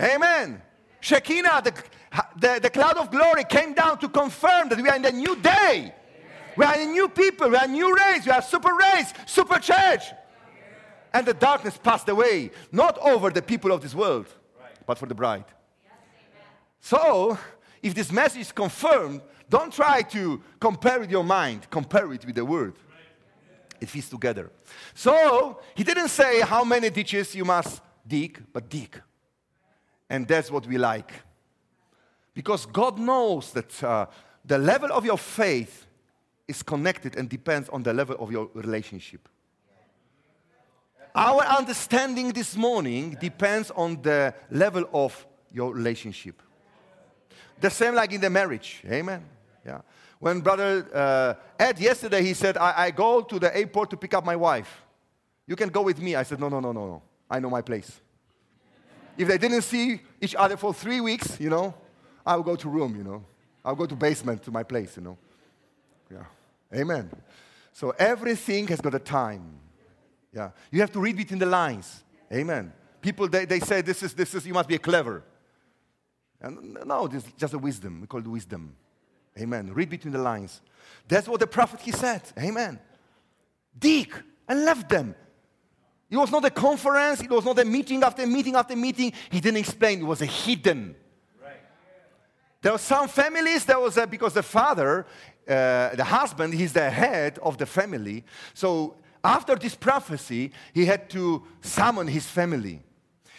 Amen. Shekinah, the, the, the cloud of glory, came down to confirm that we are in the new day. We are in new people, we are a new race, we are super race, super church. And the darkness passed away, not over the people of this world, but for the bride. So, if this message is confirmed, don't try to compare with your mind, compare it with the word. It fits together. So, he didn't say how many ditches you must dig, but dig. And that's what we like. Because God knows that uh, the level of your faith is connected and depends on the level of your relationship. Our understanding this morning depends on the level of your relationship. The same like in the marriage. Amen. Yeah. When brother uh, Ed yesterday he said, I, I go to the airport to pick up my wife. You can go with me. I said, No, no, no, no, no. I know my place. If they didn't see each other for three weeks, you know, I will go to room, you know. I'll go to basement to my place, you know. Yeah. Amen. So everything has got a time. Yeah. You have to read between the lines. Amen. People, they, they say this is, this is, you must be a clever. And no, this is just a wisdom. We call it wisdom. Amen. Read between the lines. That's what the prophet he said. Amen. Dig and left them. It was not a conference, it was not a meeting after meeting after meeting. He didn't explain, it was a hidden. Right. There were some families, there was a, because the father, uh, the husband, he's the head of the family. So after this prophecy, he had to summon his family.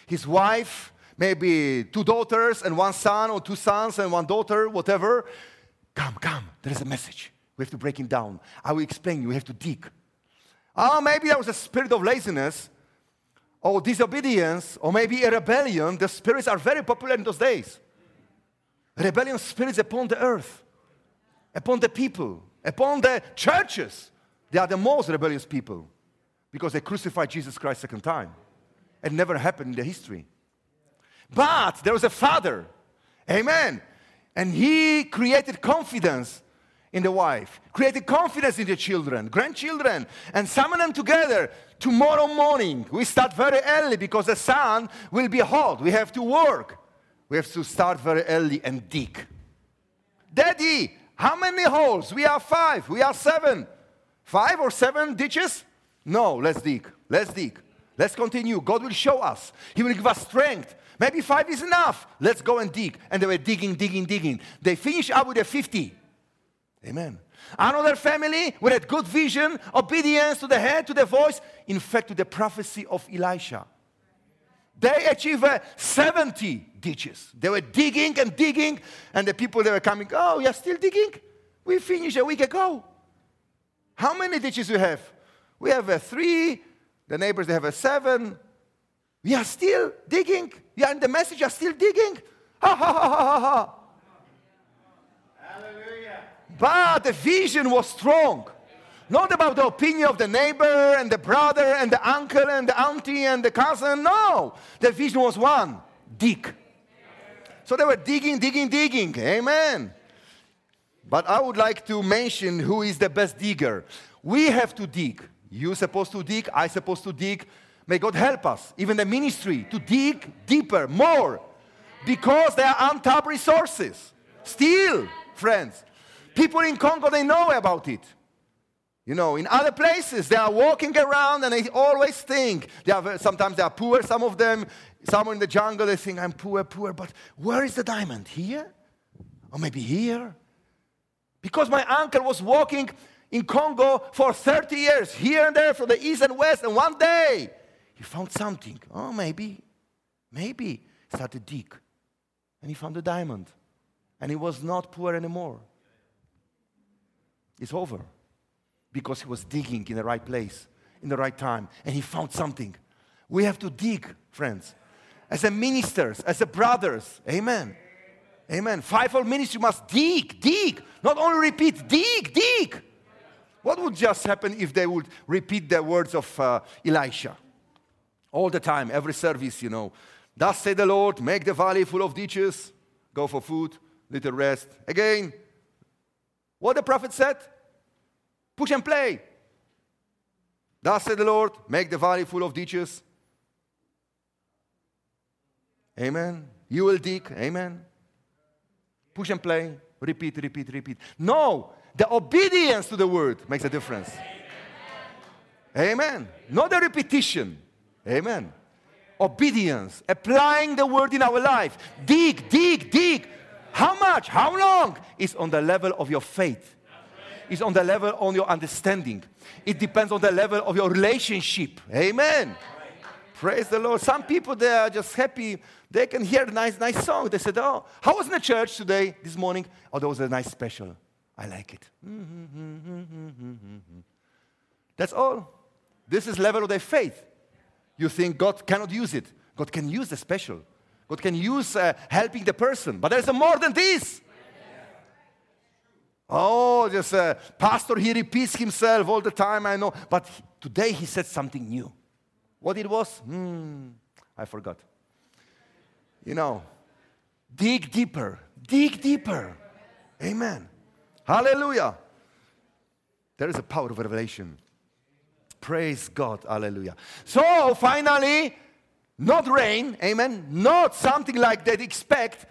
His wife, maybe two daughters and one son, or two sons and one daughter, whatever. Come, come, there is a message. We have to break it down. I will explain you. We have to dig. Oh, maybe there was a spirit of laziness or disobedience or maybe a rebellion. The spirits are very popular in those days. Rebellion spirits upon the earth, upon the people, upon the churches. They are the most rebellious people because they crucified Jesus Christ second time. It never happened in the history. But there was a father, amen, and he created confidence in the wife, created confidence in the children, grandchildren, and summon them together. Tomorrow morning, we start very early because the sun will be hot. We have to work. We have to start very early and dig. Daddy, how many holes? We are five. We are seven. Five or seven ditches? No, let's dig. Let's dig. Let's continue. God will show us. He will give us strength. Maybe five is enough. Let's go and dig. And they were digging, digging, digging. They finished up with a 50. Amen. Another family with a good vision, obedience to the head, to the voice, in fact, to the prophecy of Elisha. They achieved uh, 70 ditches. They were digging and digging, and the people they were coming, oh, you're still digging? We finished a week ago. How many ditches we have? We have a three, the neighbors they have a seven. We are still digging. Yeah, and the message are still digging. Ha ha ha ha ha. But the vision was strong. Not about the opinion of the neighbor and the brother and the uncle and the auntie and the cousin. No. The vision was one dig. So they were digging, digging, digging. Amen. But I would like to mention who is the best digger. We have to dig. You supposed to dig, I supposed to dig. May God help us, even the ministry, to dig deeper, more, because there are untapped resources. Still, friends, People in Congo, they know about it. You know, in other places, they are walking around and they always think, they are, sometimes they are poor, some of them, somewhere in the jungle, they think, I'm poor, poor, but where is the diamond? Here? Or maybe here? Because my uncle was walking in Congo for 30 years, here and there, from the east and west, and one day he found something. Oh, maybe, maybe. Started dig. And he found a diamond. And he was not poor anymore. It's over because he was digging in the right place, in the right time, and he found something. We have to dig, friends, as a ministers, as a brothers. Amen. Amen. Fivefold ministry must dig, dig, not only repeat, dig, dig. What would just happen if they would repeat the words of uh, Elisha all the time, every service, you know? Thus say the Lord, make the valley full of ditches, go for food, little rest. Again, what the prophet said? Push and play. Thus said the Lord, make the valley full of ditches. Amen. You will dig. Amen. Push and play. Repeat, repeat, repeat. No, the obedience to the word makes a difference. Amen. Amen. Not the repetition. Amen. Obedience, applying the word in our life. Dig, dig, dig. How much? How long? Is on the level of your faith. Is on the level on your understanding. It depends on the level of your relationship. Amen. Praise the Lord. Some people they are just happy. They can hear a nice, nice song. They said, "Oh, how was in the church today, this morning? Oh, there was a nice special. I like it." Mm-hmm, mm-hmm, mm-hmm, That's all. This is level of their faith. You think God cannot use it. God can use the special. God can use uh, helping the person. But there's more than this. Oh, just uh, pastor, he repeats himself all the time, I know. But today he said something new. What it was? Hmm, I forgot. You know, dig deeper, dig deeper. Amen. Hallelujah. There is a power of revelation. Praise God. Hallelujah. So finally, not rain, amen, not something like they expect,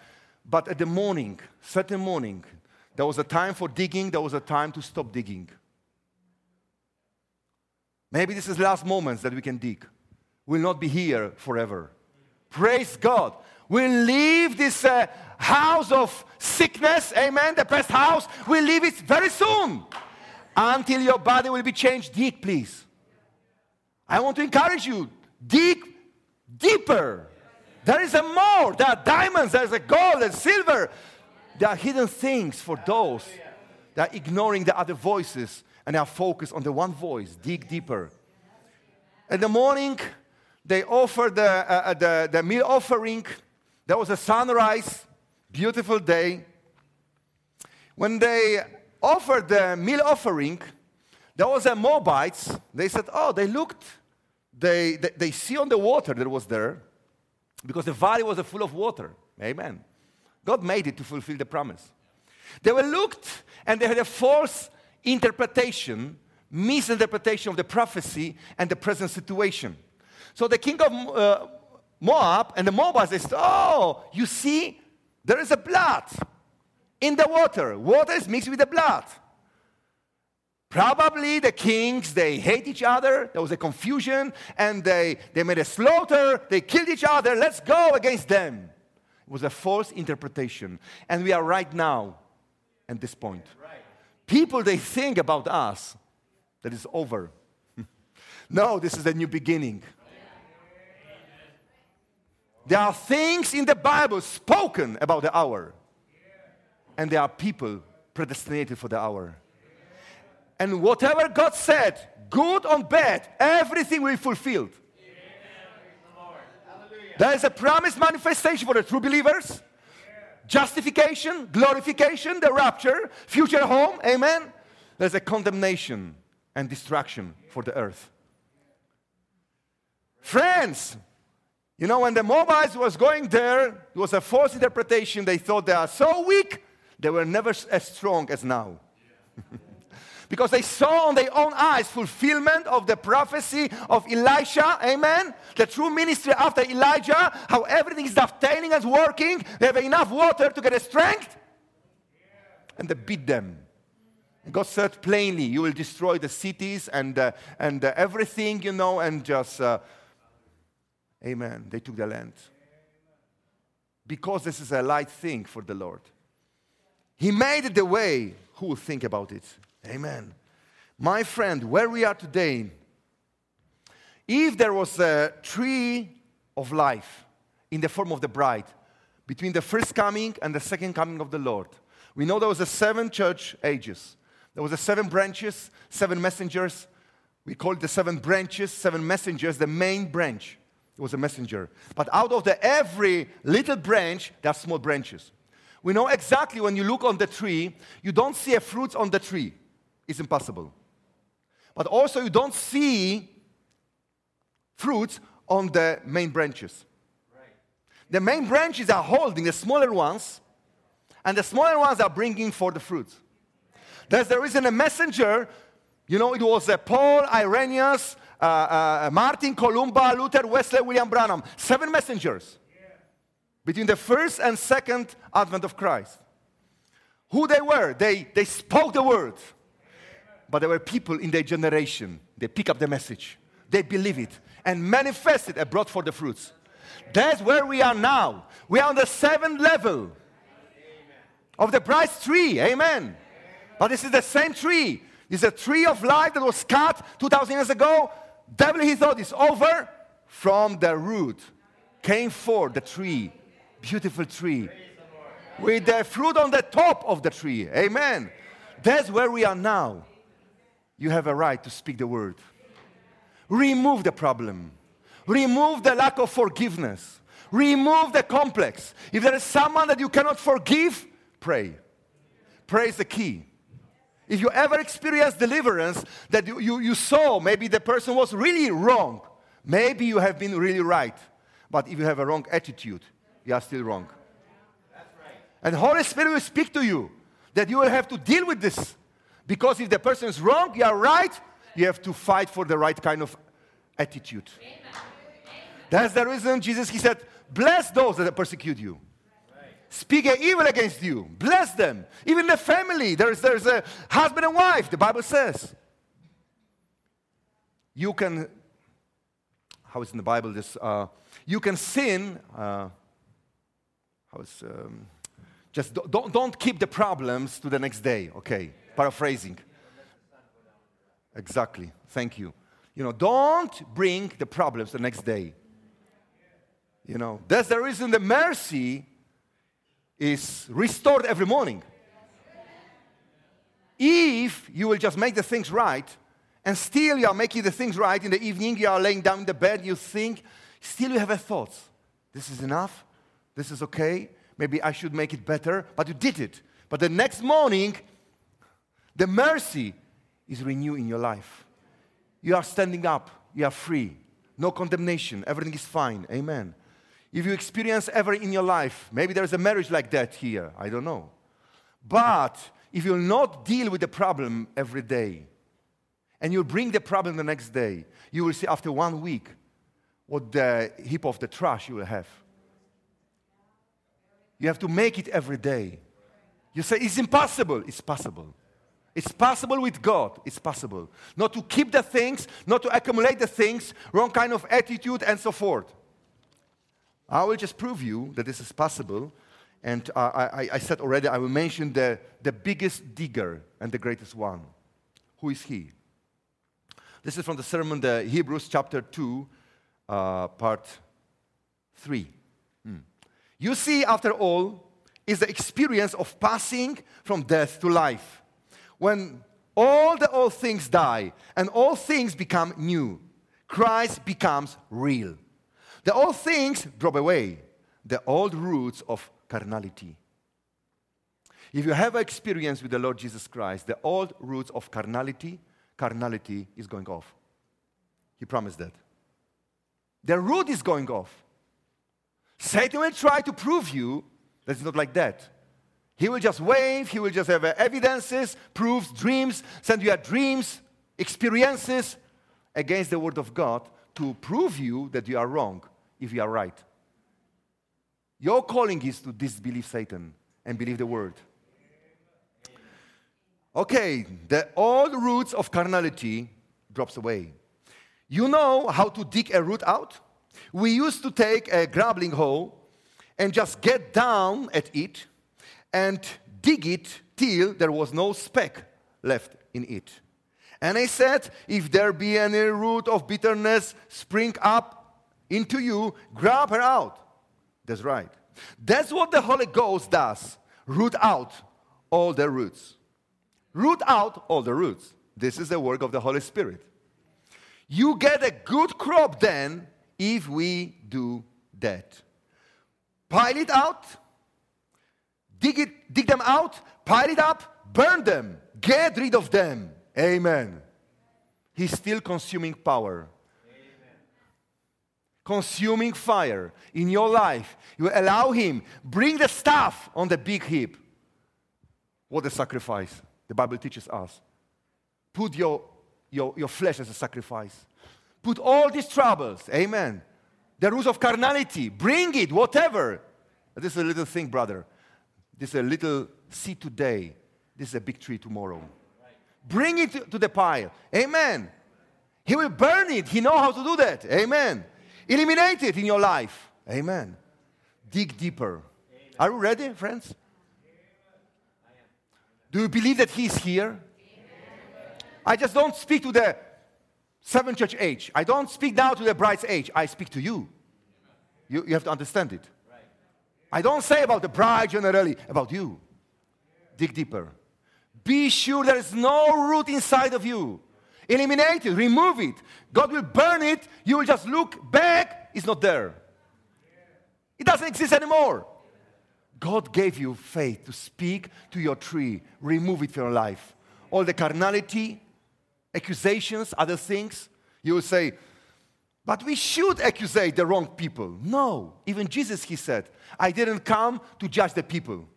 but at the morning, certain morning, there was a time for digging, there was a time to stop digging. Maybe this is last moments that we can dig. We'll not be here forever. Praise God. We'll leave this uh, house of sickness, amen, the best house. We'll leave it very soon until your body will be changed. Dig, please. I want to encourage you dig deeper. There is a more. There are diamonds, there's a gold and silver. There are hidden things for those that are ignoring the other voices and are focused on the one voice. Dig deeper. In the morning, they offered the, uh, uh, the, the meal offering. There was a sunrise, beautiful day. When they offered the meal offering, there was a Moabites. They said, oh, they looked, they, they, they see on the water that was there because the valley was full of water. Amen. God made it to fulfill the promise. They were looked and they had a false interpretation, misinterpretation of the prophecy and the present situation. So the king of uh, Moab and the Moabites, they said, Oh, you see, there is a blood in the water. Water is mixed with the blood. Probably the kings, they hate each other. There was a confusion and they, they made a slaughter. They killed each other. Let's go against them. It was a false interpretation. And we are right now at this point. People, they think about us that is over. no, this is a new beginning. There are things in the Bible spoken about the hour, and there are people predestinated for the hour. And whatever God said, good or bad, everything will be fulfilled. There is a promised manifestation for the true believers justification, glorification, the rapture, future home. Amen. There's a condemnation and destruction for the earth. Friends, you know, when the Moabites was going there, it was a false interpretation. They thought they are so weak, they were never as strong as now. because they saw on their own eyes fulfillment of the prophecy of Elisha, amen. The true ministry after Elijah, how everything is dovetailing and working. They have enough water to get a strength, and they beat them. And God said plainly, You will destroy the cities and, uh, and uh, everything, you know, and just, uh, amen. They took the land. Because this is a light thing for the Lord. He made it the way. Who will think about it? Amen. My friend, where we are today, if there was a tree of life in the form of the bride between the first coming and the second coming of the Lord, we know there was a seven church ages. There was a seven branches, seven messengers. We call it the seven branches, seven messengers. The main branch It was a messenger. But out of the every little branch, there are small branches. We know exactly when you look on the tree, you don't see a fruit on the tree. It's impossible. But also, you don't see fruits on the main branches. The main branches are holding the smaller ones, and the smaller ones are bringing forth the fruits. There's the reason a messenger, you know, it was uh, Paul, Irenaeus, uh, uh, Martin, Columba, Luther, Wesley, William Branham. Seven messengers between the first and second advent of Christ. Who they were, they, they spoke the word. But there were people in their generation, they pick up the message, they believe it, and manifest it and brought forth the fruits. That's where we are now. We are on the seventh level of the bright tree. Amen. But this is the same tree. It's a tree of life that was cut 2,000 years ago. Devil, he thought it's over. From the root came forth the tree, beautiful tree, with the fruit on the top of the tree. Amen. That's where we are now. You have a right to speak the word. Remove the problem. Remove the lack of forgiveness. Remove the complex. If there is someone that you cannot forgive, pray. Pray is the key. If you ever experience deliverance that you, you, you, saw maybe the person was really wrong, maybe you have been really right. But if you have a wrong attitude, you are still wrong. Right. And Holy Spirit will speak to you that you will have to deal with this. Because if the person is wrong, you are right, you have to fight for the right kind of attitude. Amen. That's the reason Jesus, he said, bless those that persecute you. Speak evil against you. Bless them. Even the family. There's, there's a husband and wife, the Bible says. You can, how is in the Bible this? Uh, you can sin. Uh, how is, um, just don't, don't keep the problems to the next day. Okay, paraphrasing. Exactly. Thank you. You know, don't bring the problems the next day. You know, that's the reason the mercy is restored every morning. If you will just make the things right, and still you are making the things right in the evening, you are laying down in the bed, you think, still you have a thought. This is enough. This is okay. Maybe I should make it better, but you did it. But the next morning, the mercy is renewed in your life. You are standing up, you are free, no condemnation, everything is fine. Amen. If you experience ever in your life, maybe there's a marriage like that here, I don't know. But if you'll not deal with the problem every day, and you'll bring the problem the next day, you will see after one week what the heap of the trash you will have. You have to make it every day. You say, it's impossible. It's possible. It's possible with God. It's possible. Not to keep the things, not to accumulate the things, wrong kind of attitude, and so forth. I will just prove you that this is possible. And uh, I, I, said already, I will mention the, the biggest digger and the greatest one. Who is he? This is from the sermon, the Hebrews chapter 2, uh, part 3. Hmm. You see, after all, is the experience of passing from death to life. When all the old things die and all things become new, Christ becomes real. The old things drop away, the old roots of carnality. If you have experience with the Lord Jesus Christ, the old roots of carnality, carnality is going off. He promised that. The root is going off. Satan will try to prove you that it's not like that. He will just wave, he will just have uh, evidences, proofs, dreams, send you dreams, experiences against the word of God to prove you that you are wrong if you are right. Your calling is to disbelieve Satan and believe the word. Okay, the old roots of carnality drops away. You know how to dig a root out? We used to take a grappling hoe and just get down at it and dig it till there was no speck left in it. And I said, if there be any root of bitterness spring up into you, grab her out. That's right. That's what the Holy Ghost does root out all the roots. Root out all the roots. This is the work of the Holy Spirit. You get a good crop then if we do that. Pile it out, dig, it, dig them out, pile it up, burn them, get rid of them. Amen. He's still consuming power. Consuming fire in your life. You allow Him, bring the stuff on the big heap. What a sacrifice the Bible teaches us. Put your, your, your flesh as a sacrifice. Put all these troubles, amen. The rules of carnality, bring it, whatever. This is a little thing, brother. This is a little seed today. This is a big tree tomorrow. Bring it to the pile. Amen. He will burn it. He knows how to do that. Amen. Eliminate it in your life. Amen. Dig deeper. Amen. Are you ready, friends? Do you believe that He's here? Amen. I just don't speak to the seven church age. I don't speak now to the bride's age. I speak to you. You, you have to understand it. I don't say about the bride generally, about you. Dig deeper. Be sure there is no root inside of you. Eliminate it, remove it. God will burn it. You will just look back, it's not there. It doesn't exist anymore. God gave you faith to speak to your tree, remove it from your life. All the carnality, accusations, other things, you will say, but we should accuse the wrong people. No, even Jesus, he said, I didn't come to judge the people.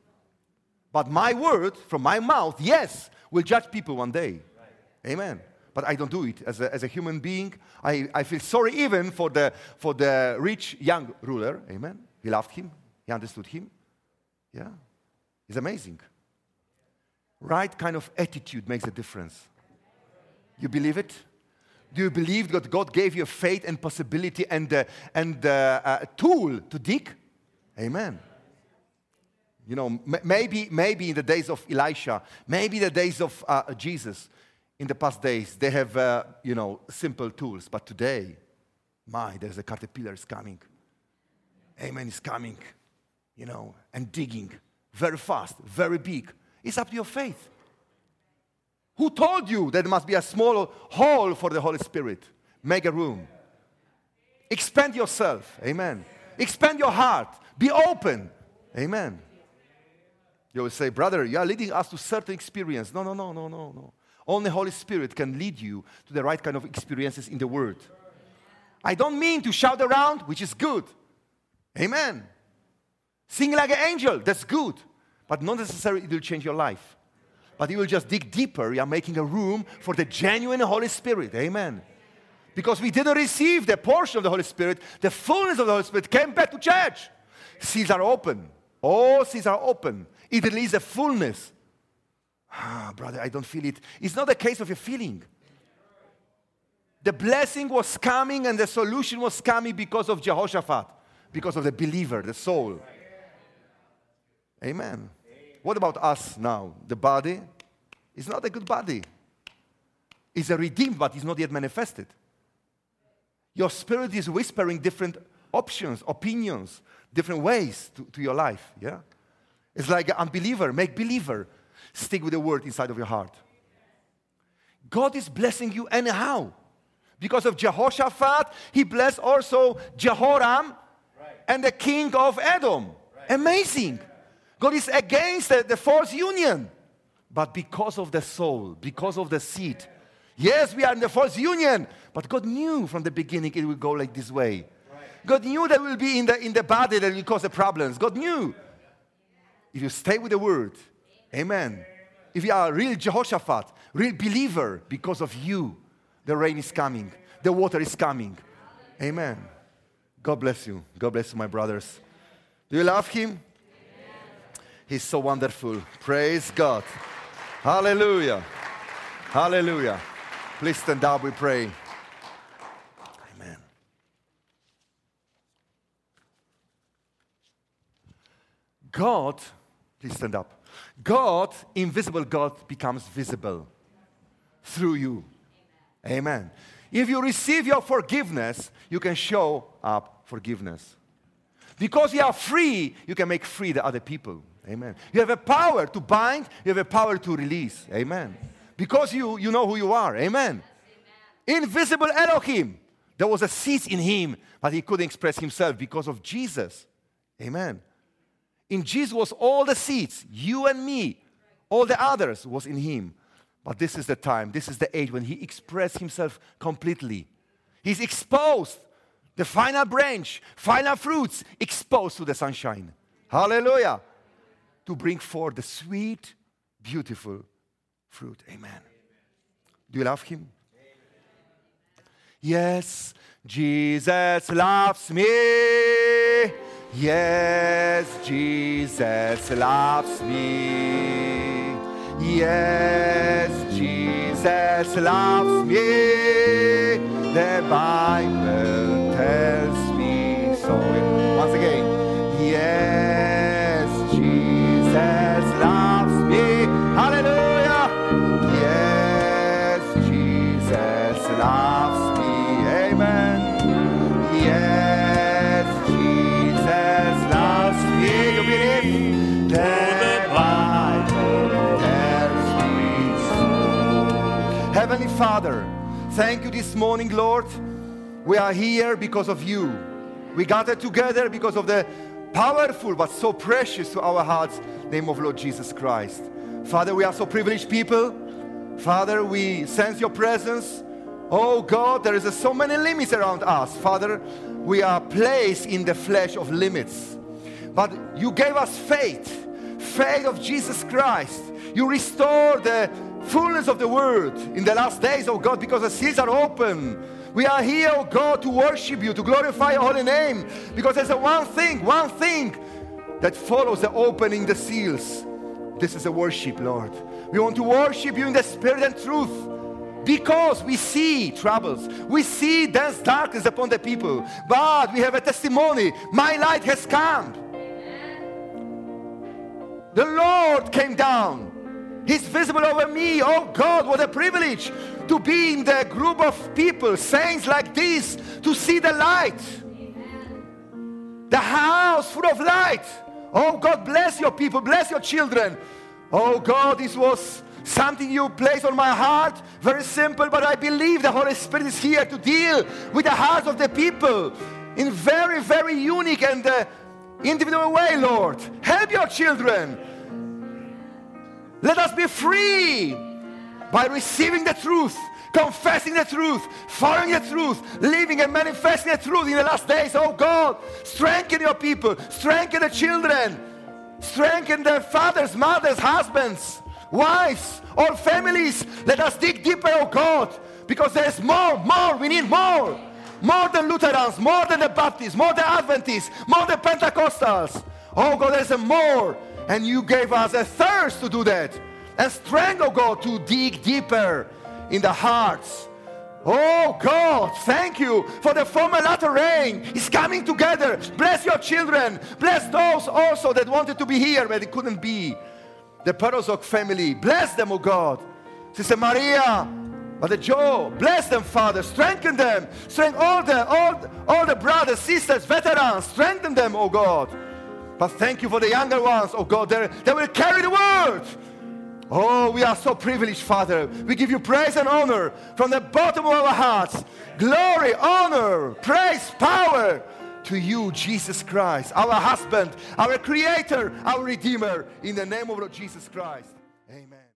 But my word from my mouth, yes, will judge people one day. Right. Amen. But I don't do it as a, as a human being. I, I feel sorry even for the, for the rich young ruler. Amen. He loved him, he understood him. Yeah. It's amazing. Right kind of attitude makes a difference. You believe it? Do you believe that God gave you faith and possibility and, uh, and uh, a tool to dig? Amen. You know, m- maybe, maybe in the days of Elisha, maybe the days of uh, Jesus, in the past days, they have, uh, you know, simple tools. But today, my, there's a caterpillar is coming. Amen is coming, you know, and digging very fast, very big. It's up to your faith. Who told you that must be a small hole for the Holy Spirit? Make a room. Expand yourself. Amen. Expand your heart. Be open. Amen. You will say, brother, you are leading us to certain experience. No, no, no, no, no, no. Only Holy Spirit can lead you to the right kind of experiences in the Word. I don't mean to shout around, which is good. Amen. Sing like an angel, that's good. But not necessarily it will change your life. But you will just dig deeper. You are making a room for the genuine Holy Spirit. Amen. Because we didn't receive the portion of the Holy Spirit, the fullness of the Holy Spirit came back to church. Seals are open. All seals are open. It releases a fullness. Ah, brother, I don't feel it. It's not a case of a feeling. The blessing was coming and the solution was coming because of Jehoshaphat, because of the believer, the soul. Amen. What about us now? The body is not a good body. It's a redeemed, but it's not yet manifested. Your spirit is whispering different options, opinions, different ways to, to your life. Yeah? It's like an unbeliever, make believer. Stick with the word inside of your heart. God is blessing you anyhow. Because of Jehoshaphat, he blessed also Jehoram right. and the king of Edom. Right. Amazing. God is against the, the false union. But because of the soul, because of the seed, yes, we are in the false union, but God knew from the beginning it would go like this way. God knew that will be in the, in the body that will cause the problems. God knew. If you stay with the word, amen. If you are a real Jehoshaphat, real believer, because of you, the rain is coming, the water is coming. Amen. God bless you. God bless you, my brothers. Do you love him? He's so wonderful. Praise God. Hallelujah. Hallelujah. Please stand up, we pray. Amen. God Please stand up. God, invisible God, becomes visible through you. Amen. If you receive your forgiveness, you can show up forgiveness. Because you are free, you can make free the other people. Amen. You have a power to bind, you have a power to release. Amen. Because you, you know who you are. Amen. Amen. Invisible Elohim. There was a seed in him, but he couldn't express himself because of Jesus. Amen. In Jesus was all the seeds, you and me, all the others was in him. But this is the time, this is the age when he expressed himself completely. He's exposed, the final branch, final fruits exposed to the sunshine. Hallelujah. To bring forth the sweet, beautiful fruit. Amen. Do you love him? Yes, Jesus loves me. Yes, Jesus loves me. Yes, Jesus loves me. The Bible tells me so. Once again, Jesus loves me. Hallelujah. Yes, Jesus loves me. Amen. Yes, Jesus loves me. You believe? The Bible tells me so. Heavenly Father, thank you this morning, Lord. We are here because of you. We gathered together because of the powerful but so precious to our hearts name of Lord Jesus Christ. Father, we are so privileged people. Father, we sense your presence. Oh God, there is so many limits around us. Father, we are placed in the flesh of limits. But you gave us faith, faith of Jesus Christ. You restore the fullness of the word in the last days, oh God, because the seals are open. We are here, oh God, to worship you, to glorify your holy name, because there's a one thing, one thing that follows the opening the seals. This is a worship, Lord. We want to worship you in the spirit and truth because we see troubles, we see dense darkness upon the people, but we have a testimony. My light has come. The Lord came down. He's visible over me. Oh God, what a privilege to be in the group of people, saints like this, to see the light. The house full of light. Oh God, bless your people, bless your children. Oh God, this was something you placed on my heart. Very simple, but I believe the Holy Spirit is here to deal with the hearts of the people in very, very unique and uh, individual way, Lord. Help your children. Let us be free by receiving the truth, confessing the truth, following the truth, living and manifesting the truth in the last days. Oh God, strengthen your people, strengthen the children, strengthen their fathers, mothers, husbands, wives, all families. Let us dig deeper, oh God, because there's more, more, we need more. More than Lutherans, more than the Baptists, more than Adventists, more than Pentecostals. Oh God, there's a more. And you gave us a thirst to do that. And strength, oh God, to dig deeper in the hearts. Oh God, thank you for the former latter rain. It's coming together. Bless your children. Bless those also that wanted to be here but they couldn't be. The Parozok family. Bless them, oh God. Sister Maria, Mother Joe, bless them, Father. Strengthen them. Strengthen all the all, all the brothers, sisters, veterans. Strengthen them, oh God. But thank you for the younger ones, oh God. They, they will carry the word. Oh, we are so privileged, Father. We give you praise and honor from the bottom of our hearts. Glory, honor, praise, power to you, Jesus Christ, our husband, our creator, our redeemer, in the name of Lord Jesus Christ.